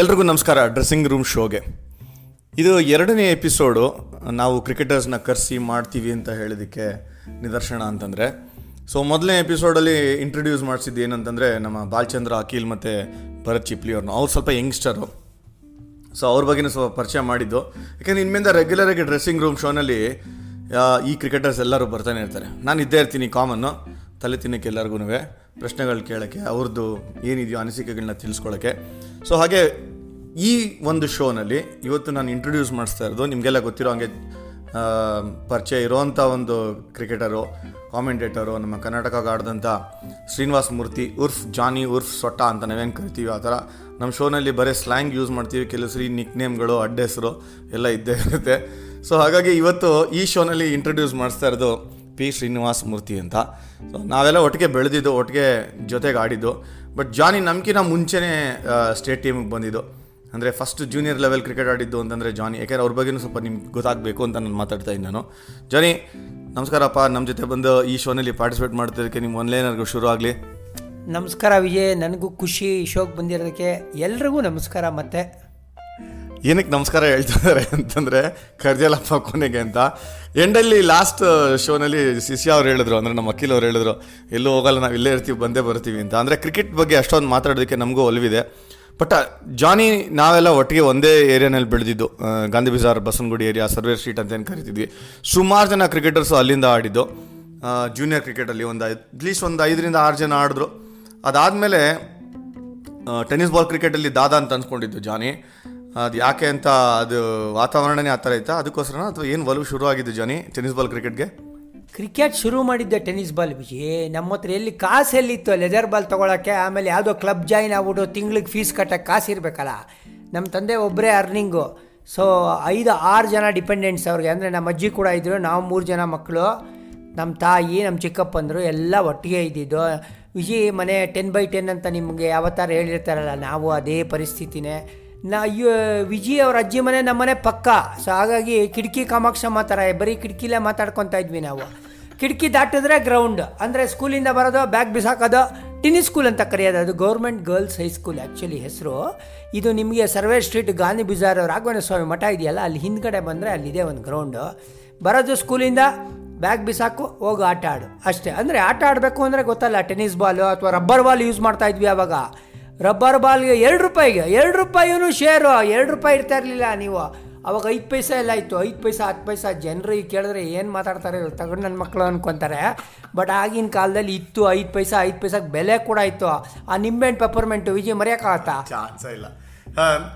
ಎಲ್ರಿಗೂ ನಮಸ್ಕಾರ dressing room ಶೋಗೆ ಇದು ಎರಡನೇ ಎಪಿಸೋಡು ನಾವು ಕ್ರಿಕೆಟರ್ಸ್ನ ಕರೆಸಿ ಮಾಡ್ತೀವಿ ಅಂತ ಹೇಳಿದಕ್ಕೆ ನಿದರ್ಶನ ಅಂತಂದರೆ. ಸೊ ಮೊದಲನೇ ಎಪಿಸೋಡಲ್ಲಿ ಇಂಟ್ರೊಡ್ಯೂಸ್ ಮಾಡಿಸಿದ್ದು ಏನಂತಂದರೆ ನಮ್ಮ ಬಾಲ್ಚಂದ್ರ, ಅಖಿಲ್ ಮತ್ತು ಭರತ್ ಚಿಪ್ಲಿ ಅವ್ರನ್ನ ಅವ್ರು ಸ್ವಲ್ಪ ಯಂಗ್ಸ್ಟರು ಸೊ ಅವ್ರ ಬಗ್ಗೆನೂ ಸ್ವಲ್ಪ ಪರಿಚಯ ಮಾಡಿದ್ದು. ಯಾಕಂದ್ರೆ ಇನ್ಮೇಲೆ ರೆಗ್ಯುಲರಾಗಿ ಡ್ರೆಸ್ಸಿಂಗ್ ರೂಮ್ ಶೋನಲ್ಲಿ ಈ ಕ್ರಿಕೆಟರ್ಸ್ ಎಲ್ಲರೂ ಬರ್ತಾನೆ ಇರ್ತಾರೆ. ನಾನು ಇದ್ದೇ ಇರ್ತೀನಿ ಕಾಮನ್ನು ತಲೆ ತಿನ್ನಕ್ಕೆ ಎಲ್ಲರಿಗೂ ಪ್ರಶ್ನೆಗಳು ಕೇಳೋಕ್ಕೆ ಅವ್ರದ್ದು ಏನಿದೆಯೋ ಅನಿಸಿಕೆಗಳನ್ನ ತಿಳಿಸ್ಕೊಳ್ಳೋಕ್ಕೆ ಸೊ ಹಾಗೆ ಈ ಒಂದು ಶೋನಲ್ಲಿ ಇವತ್ತು ನಾನು ಇಂಟ್ರೊಡ್ಯೂಸ್ ಮಾಡಿಸ್ತಾ ಇರೋದು, ನಿಮಗೆಲ್ಲ ಗೊತ್ತಿರೋ ಹಾಗೆ ಪರಿಚಯ ಇರೋವಂಥ ಒಂದು ಕ್ರಿಕೆಟರು ಕಾಮೆಂಟೇಟರು ನಮ್ಮ ಕರ್ನಾಟಕ ಆಡಿದಂಥ ಶ್ರೀನಿವಾಸ್ ಮೂರ್ತಿ ಉರ್ಫ್ ಜಾನಿ ಉರ್ಫ್ ಸೊಟ್ಟ ಅಂತ ನಾವೇನು ಕರಿತೀವಿ ಆ ಥರ. ನಮ್ಮ ಶೋನಲ್ಲಿ ಬರೀ ಸ್ಲ್ಯಾಂಗ್ ಯೂಸ್ ಮಾಡ್ತೀವಿ, ಕೆಲವು ಸರಿ ನಿಕ್ ನೇಮ್ಗಳು ಅಡ್ಡ ಹೆಸರು ಎಲ್ಲ ಇದ್ದೇ ಇರುತ್ತೆ. ಸೊ ಹಾಗಾಗಿ ಇವತ್ತು ಈ ಶೋನಲ್ಲಿ ಇಂಟ್ರೊಡ್ಯೂಸ್ ಮಾಡಿಸ್ತಾ ಇರೋದು ಪಿ. ಶ್ರೀನಿವಾಸ್ ಮೂರ್ತಿ ಅಂತ. ಸೊ ನಾವೆಲ್ಲ ಒಟ್ಟಿಗೆ ಬೆಳೆದಿದ್ದು, ಒಟ್ಟಿಗೆ ಜೊತೆಗೆ ಆಡಿದ್ದು. ಬಟ್ ಜಾನಿ ನಮ್ಕಿನ ಮುಂಚೆನೇ ಸ್ಟೇಟ್ ಟೀಮಿಗೆ ಬಂದಿದ್ದು. ಅಂದರೆ ಫಸ್ಟ್ ಜೂನಿಯರ್ ಲೆವೆಲ್ ಕ್ರಿಕೆಟ್ ಆಡಿದ್ದು ಅಂತಂದರೆ ಜಾನಿ ಯಾಕೆಂದರೆ ಅವ್ರ ಬಗ್ಗೆನೂ ಸ್ವಲ್ಪ ನಿಮ್ಗೆ ಗೊತ್ತಾಗಬೇಕು ಅಂತ ನಾನು ಮಾತಾಡ್ತಾ ನಾನು. ಜಾನಿ ನಮಸ್ಕಾರಪ್ಪ. ನಮ್ಮ ಜೊತೆ ಬಂದು ಈ ಶೋನಲ್ಲಿ ಪಾರ್ಟಿಸಿಪೇಟ್ ಮಾಡ್ತಿದ್ದಕ್ಕೆ ನಿಮ್ಮ ಒನ್ಲೈನರ್ಗೂ ಶುರು ಆಗಲಿ. ನಮಸ್ಕಾರ ವಿಜಯ್. ನನಗೂ ಖುಷಿ. ಈ ಶೋಗೆ ಬಂದಿರೋದಕ್ಕೆ ಎಲ್ರಿಗೂ ನಮಸ್ಕಾರ ಮತ್ತೆ. ಏನಕ್ಕೆ ನಮಸ್ಕಾರ ಹೇಳ್ತಿದ್ದಾರೆ ಅಂತಂದರೆ ಕರ್ಜಲಪ್ಪ ಕೊನೆಗೆ ಅಂತ. ಎಂಡಲ್ಲಿ ಲಾಸ್ಟ್ ಶೋನಲ್ಲಿ ಶಿಷ್ಯ ಅವ್ರು ಹೇಳಿದ್ರು ಅಂದರೆ ನಮ್ಮ ಅಖಿಲ್ ಅವ್ರು ಹೇಳಿದ್ರು ಎಲ್ಲೂ ಹೋಗಲ್ಲ ನಾವು ಇಲ್ಲೇ ಇರ್ತೀವಿ ಬಂದೇ ಬರ್ತೀವಿ ಅಂತ. ಅಂದರೆ ಕ್ರಿಕೆಟ್ ಬಗ್ಗೆ ಅಷ್ಟೊಂದು ಮಾತಾಡೋದಕ್ಕೆ ನಮಗೂ ಒಲವಿದೆ. ಬಟ್ ಜಾನಿ ನಾವೆಲ್ಲ ಒಟ್ಟಿಗೆ ಒಂದೇ ಏರಿಯಾನಲ್ಲಿ ಬೆಳೆದಿದ್ದು. ಆ, Gandhi Bazaar Basavanagudi area surveyor street ಅಂತ ಏನು ಕರಿತಿದ್ವಿ. ಸುಮಾರು ಜನ ಕ್ರಿಕೆಟರ್ಸು ಅಲ್ಲಿಂದ ಆಡಿದ್ದು. ಜೂನಿಯರ್ ಕ್ರಿಕೆಟಲ್ಲಿ ಒಂದು ಅಟ್ಲೀಸ್ಟ್ ಒಂದು ಐದರಿಂದ ಆರು ಜನ ಆಡಿದ್ರು. ಅದಾದಮೇಲೆ ಟೆನ್ನಿಸ್ ಬಾಲ್ ಕ್ರಿಕೆಟಲ್ಲಿ ದಾದಾ ಅಂತ ಅನ್ಸ್ಕೊಂಡಿದ್ದು ಜಾನಿ ಅದು ಯಾಕೆ ಅಂತ ಅದು ವಾತಾವರಣನೇ ಆ ಥರ ಇತ್ತಾ? ಅದಕ್ಕೋಸ್ಕರ ಅಥವಾ ಏನು ಒಲವು ಶುರು ಆಗಿದ್ದು ಜಾನಿ ಟೆನ್ನಿಸ್ ಬಾಲ್ ಕ್ರಿಕೆಟ್ಗೆ ಕ್ರಿಕೆಟ್ ಶುರು ಮಾಡಿದ್ದೆ ಟೆನಿಸ್ ಬಾಲ್ ಬಿಜಿ ನಮ್ಮ ಹತ್ರ ಎಲ್ಲಿ ಕಾಸು ಎಲ್ಲಿತ್ತು ಲೆದರ್ ಬಾಲ್ ತೊಗೊಳಕ್ಕೆ, ಆಮೇಲೆ ಯಾವುದೋ ಕ್ಲಬ್ ಜಾಯಿನ್ ಆಗ್ಬಿಟ್ಟು ತಿಂಗ್ಳಿಗೆ ಫೀಸ್ ಕಟ್ಟಕ್ಕೆ ಕಾಸು ಇರಬೇಕಲ್ಲ ನಮ್ಮ ತಂದೆ ಒಬ್ಬರೇ ಅರ್ನಿಂಗು ಸೊ ಐದು, ಆರು ಜನ ಡಿಪೆಂಡೆಂಟ್ಸ್ ಅವ್ರಿಗೆ. ಅಂದರೆ ನಮ್ಮ ಅಜ್ಜಿ ಕೂಡ ಇದ್ದರು ನಾವು ಮೂರು ಜನ ಮಕ್ಕಳು ನಮ್ಮ ತಾಯಿ, ನಮ್ಮ ಚಿಕ್ಕಪ್ಪಂದರು, ಎಲ್ಲ ಒಟ್ಟಿಗೆ ಇದ್ದಿದ್ದು. ವಿಜಿ ಮನೆ ಟೆನ್ ಬೈ ಟೆನ್ ಅಂತ ನಿಮಗೆ ಯಾವತ್ತಾರು ಹೇಳಿರ್ತಾರಲ್ಲ, ನಾವು ಅದೇ ಪರಿಸ್ಥಿತಿನೇ. ನಾ ಅಯ್ಯೋ ವಿಜಯ್ ಅವ್ರ ಅಜ್ಜಿ ಮನೆ, ನಮ್ಮ ಮನೆ ಪಕ್ಕ. ಸೊ ಹಾಗಾಗಿ ಕಿಟಕಿ ಕಾಮಾಕ್ಷಮ್ಮ ಥರ ಬರೀ ಕಿಟಕಿಲೇ ಮಾತಾಡ್ಕೊತಾ ಇದ್ವಿ ನಾವು. ಕಿಟಕಿ ದಾಟಿದ್ರೆ ಗ್ರೌಂಡ್ ಅಂದರೆ ಸ್ಕೂಲಿಂದ ಬರೋದು ಬ್ಯಾಗ್ ಬಿಸಾಕೋದು ಟಿನಿ ಸ್ಕೂಲ್ ಅಂತ ಕರೆಯೋದು. ಅದು ಗೌರ್ಮೆಂಟ್ ಗರ್ಲ್ಸ್ ಹೈಸ್ಕೂಲ್ ಆ್ಯಕ್ಚುಲಿ ಹೆಸರು. ಇದು ನಿಮಗೆ ಸರ್ವೇ ಸ್ಟ್ರೀಟ್ ಗಾಂಧಿ ಬಿಜಾರ್ ರಾಘವೇಂದ್ರ ಸ್ವಾಮಿ ಮಠ ಇದೆಯಲ್ಲ, ಅಲ್ಲಿ ಹಿಂದ್ಗಡೆ ಬಂದರೆ ಅಲ್ಲಿದೆ ಒಂದು ಗ್ರೌಂಡು ಬರೋದು ಸ್ಕೂಲಿಂದ ಬ್ಯಾಗ್ ಬಿಸಾಕು, ಹೋಗು ಆಟ ಆಡು. ಅಷ್ಟೇ. ಅಂದರೆ ಆಟ ಆಡಬೇಕು ಅಂದರೆ ಗೊತ್ತಲ್ಲ ಟೆನ್ನಿಸ್ ಬಾಲು ಅಥವಾ ರಬ್ಬರ್ ಬಾಲ್ ಯೂಸ್ ಮಾಡ್ತಾ ಇದ್ವಿ ಆವಾಗ ರಬ್ಬರ್ ಬಾಲ್ಗೆ ಎರಡು ರೂಪಾಯಿಗೆ, ಎರಡು ರೂಪಾಯಿನೂ ಶೇರು ಎರಡು ರೂಪಾಯಿ ಇರ್ತಾ ಇರಲಿಲ್ಲ ನೀವು. ಅವಾಗ ಐದು ಪೈಸ ಎಲ್ಲ ಇತ್ತು, ಐದು ಪೈಸಾ ಹತ್ತು ಪೈಸಾ, ಜನರು ಈಗ ಕೇಳಿದ್ರೆ ಏನು ಮಾತಾಡ್ತಾರೆ ತಗೊಂಡು ನನ್ನ ಮಕ್ಕಳು ಅನ್ಕೊತಾರೆ. ಬಟ್ ಆಗಿನ ಕಾಲದಲ್ಲಿ ಇತ್ತು, ಐದು ಪೈಸೆ, ಐದು ಪೈಸಕ್ಕೆ ಬೆಲೆ ಕೂಡ ಇತ್ತು. ಆ ನಿಂಬೆಹಣ್ಣು ಪೆಪರ್ಮೆಂಟು ವಿಜಯ್ ಮರೆಯೋಕ್ಕಾಗತ್ತಾ ಚಾನ್ಸ ಇಲ್ಲ.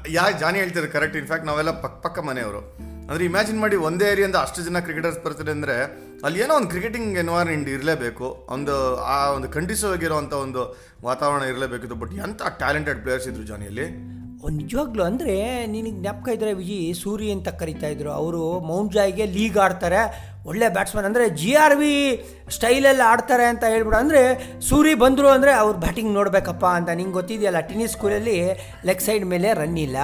ಯಾ ಜಾನಿ ಹೇಳ್ತಿದ್ರು ಕರೆಕ್ಟ್ ಇನ್ಫ್ಯಾಕ್ಟ್ ನಾವೆಲ್ಲ ಪಕ್ಕ ಪಕ್ಕ ಮನೆಯವರು. ಅಂದರೆ ಇಮ್ಯಾಜಿನ್ ಮಾಡಿ ಒಂದೇ ಏರಿಯಿಂದ ಅಷ್ಟು ಜನ ಕ್ರಿಕೆಟರ್ಸ್ ಬರ್ತಾರೆ ಅಂದರೆ ಅಲ್ಲಿ ಏನೋ ಒಂದು ಕ್ರಿಕೆಟಿಂಗ್ ಎನ್ವೈರ್ಮೆಂಟ್ ಇರಲೇಬೇಕು, ಒಂದು ಆ ಒಂದು ಕಂಡೀಸಿವ್ ಅಂಥ ಒಂದು ವಾತಾವರಣ ಇರಲೇಬೇಕಿತ್ತು ಬಟ್ ಎಂಥ ಟ್ಯಾಲೆಂಟೆಡ್ ಪ್ಲೇಯರ್ಸ್ ಇದ್ರು ಜಾನಿಯಲ್ಲಿ ನಿಜವಾಗ್ಲೂ ಅಂದರೆ ನಿನಗೆ ಜ್ಞಾಪಕ ಇದ್ದರೆ ವಿಜಿ, ಸೂರಿ ಅಂತ ಕರಿತಾ ಇದ್ರು. ಅವರು ಮೌಂಟ್ ಜಾಯ್ಗೆ ಲೀಗ್ ಆಡ್ತಾರೆ. ಒಳ್ಳೆ ಬ್ಯಾಟ್ಸ್ಮನ್ ಅಂದರೆ ಜಿ ಆರ್ ವಿ ಸ್ಟೈಲಲ್ಲಿ ಆಡ್ತಾರೆ ಅಂತ ಹೇಳ್ಬಿಡು. ಅಂದರೆ ಸೂರಿ ಬಂದರು ಅಂದರೆ ಅವ್ರು ಬ್ಯಾಟಿಂಗ್ ನೋಡಬೇಕಪ್ಪ ಅಂತ ನಿಂಗೆ ಗೊತ್ತಿದೆಯಲ್ಲ ಟೆನ್ನಿಸ್ ಸ್ಕೂಲಲ್ಲಿ ಲೆಗ್ ಸೈಡ್ ಮೇಲೆ ರನ್ ಇಲ್ಲ.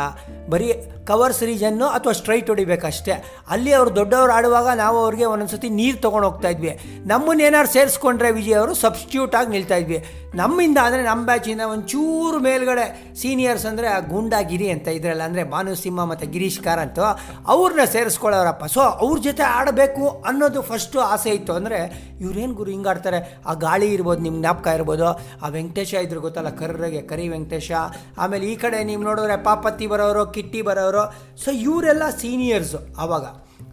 ಬರೀ ಕವರ್ಸ್ ರೀಜನ್ನು ಅಥವಾ ಸ್ಟ್ರೈಟ್ ಹೊಡಿಬೇಕಷ್ಟೇ. ಅಲ್ಲಿ ಅವ್ರು ದೊಡ್ಡವ್ರು ಆಡುವಾಗ ನಾವು ಅವ್ರಿಗೆ ಒಂದೊಂದ್ಸತಿ ನೀರು ತೊಗೊಂಡು ಹೋಗ್ತಾ ಇದ್ವಿ. ನಮ್ಮನ್ನ ಏನಾರು ಸೇರಿಸ್ಕೊಂಡ್ರೆ ವಿಜಯ್ ಅವರು ಸಬ್ಸ್ಟ್ಯೂಟ್ ಆಗಿ ನಿಲ್ತಾ ಇದ್ವಿ. ನಮ್ಮಿಂದ ಅಂದರೆ ನಮ್ಮ ಬ್ಯಾಚಿಂದ ಒಂಚೂರು ಮೇಲ್ಗಡೆ ಸೀನಿಯರ್ಸ್ ಅಂದರೆ ಆ ಗೂಂಡಾಗಿರಿ ಅಂತ ಇದ್ರಲ್ಲ ಅಂದರೆ ಭಾನು ಸಿಂಹ ಮತ್ತು ಗಿರೀಶ್ ಕಾರಂತ್ ಅವ್ರನ್ನ ಸೇರಿಸ್ಕೊಳ್ಳೋರಪ್ಪ. ಸೊ ಅವ್ರ ಜೊತೆ ಆಡಬೇಕು ಅನ್ನೋದು ಫಸ್ಟು ಆಸೆ ಇತ್ತು. ಅಂದರೆ ಇವ್ರೇನು ಗುರು ಹಿಂಗೆ ಆಡ್ತಾರೆ? ಆ ಗಾಳಿ ಇರ್ಬೋದು, ನಿಮ್ಗೆ ಜ್ಞಾಪಕ ಇರ್ಬೋದು, ಆ ವೆಂಕಟೇಶ ಇದ್ರು ಗೊತ್ತಲ್ಲ, ಕರ್ರಗೆ ಕರಿ ವೆಂಕಟೇಶ. ಆಮೇಲೆ ಈ ಕಡೆ ನೀವು ನೋಡಿದ್ರೆ ಪಾಪತ್ತಿ ಬರೋರು, ಕಿಟ್ಟಿ ಬರೋರು. ಸೊ ಇವರೆಲ್ಲ ಸೀನಿಯರ್ಸು ಆವಾಗ.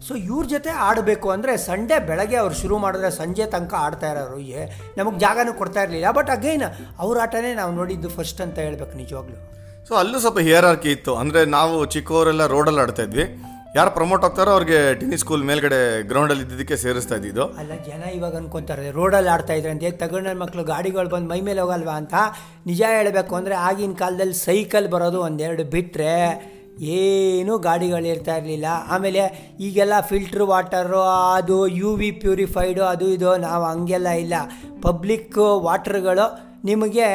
ಸೊ ಇವ್ರ ಜೊತೆ ಆಡಬೇಕು ಅಂದರೆ ಸಂಡೇ ಬೆಳಗ್ಗೆ ಅವ್ರು ಶುರು ಮಾಡಿದ್ರೆ ಸಂಜೆ ತನಕ ಆಡ್ತಾ ಇರೋರು ನಮಗೆ ಜಾಗನೂ ಕೊಡ್ತಾ ಇರಲಿಲ್ಲ. ಬಟ್ ಅಗೈನ್ ಅವ್ರ ಆಟನೇ ನಾವು ನೋಡಿದ್ದು ಫಸ್ಟ್ ಅಂತ ಹೇಳ್ಬೇಕು ನಿಜವಾಗ್ಲೂ. ಸೊ ಅಲ್ಲೂ ಸ್ವಲ್ಪ ಹಿಯರಾರ್ಕಿ ಇತ್ತು. ಅಂದರೆ ನಾವು ಚಿಕ್ಕವರೆಲ್ಲ ರೋಡಲ್ಲಿ ಆಡ್ತಾ ಇದ್ವಿ. ಯಾರು ಪ್ರಮೋಟ್ ಆಗ್ತಾರೋ ಅವ್ರಿಗೆ ಟೆನ್ನಿಸ್ ಸ್ಕೂಲ್ ಮೇಲ್ಗಡೆ ಗ್ರೌಂಡಲ್ಲಿ ಇದ್ದಿದ್ದಕ್ಕೆ ಸೇರಿಸ್ತಾ ಇದ್ದಿದ್ದು. ಅಲ್ಲ, ಜನ ಇವಾಗ ಅನ್ಕೊಂತಾರೆ ರೋಡಲ್ಲಿ ಆಡ್ತಾ ಇದ್ರೆ ಅಂತ. ತಗೊಂಡ ಮಕ್ಕಳು ಗಾಡಿಗಳು ಬಂದು ಮೈ ಮೇಲೆ ಹೋಗಲ್ವಾ ಅಂತ. ನಿಜ ಹೇಳಬೇಕು ಅಂದರೆ ಆಗಿನ ಕಾಲದಲ್ಲಿ ಸೈಕಲ್ ಬರೋದು ಒಂದೆರಡು ಬಿಟ್ಟರೆ ಏನೂ ಗಾಡಿಗಳು ಇರ್ತಾ ಇರಲಿಲ್ಲ. ಆಮೇಲೆ ಈಗೆಲ್ಲ ಫಿಲ್ಟ್ರ್ ವಾಟರು ಅದು ಯು ವಿ ಪ್ಯೂರಿಫೈಡು ಅದು ಇದು, ನಾವು ಹಂಗೆಲ್ಲ ಇಲ್ಲ. ಪಬ್ಲಿಕ್ ವಾಟ್ರ್ಗಳು ನಿಮಗೆ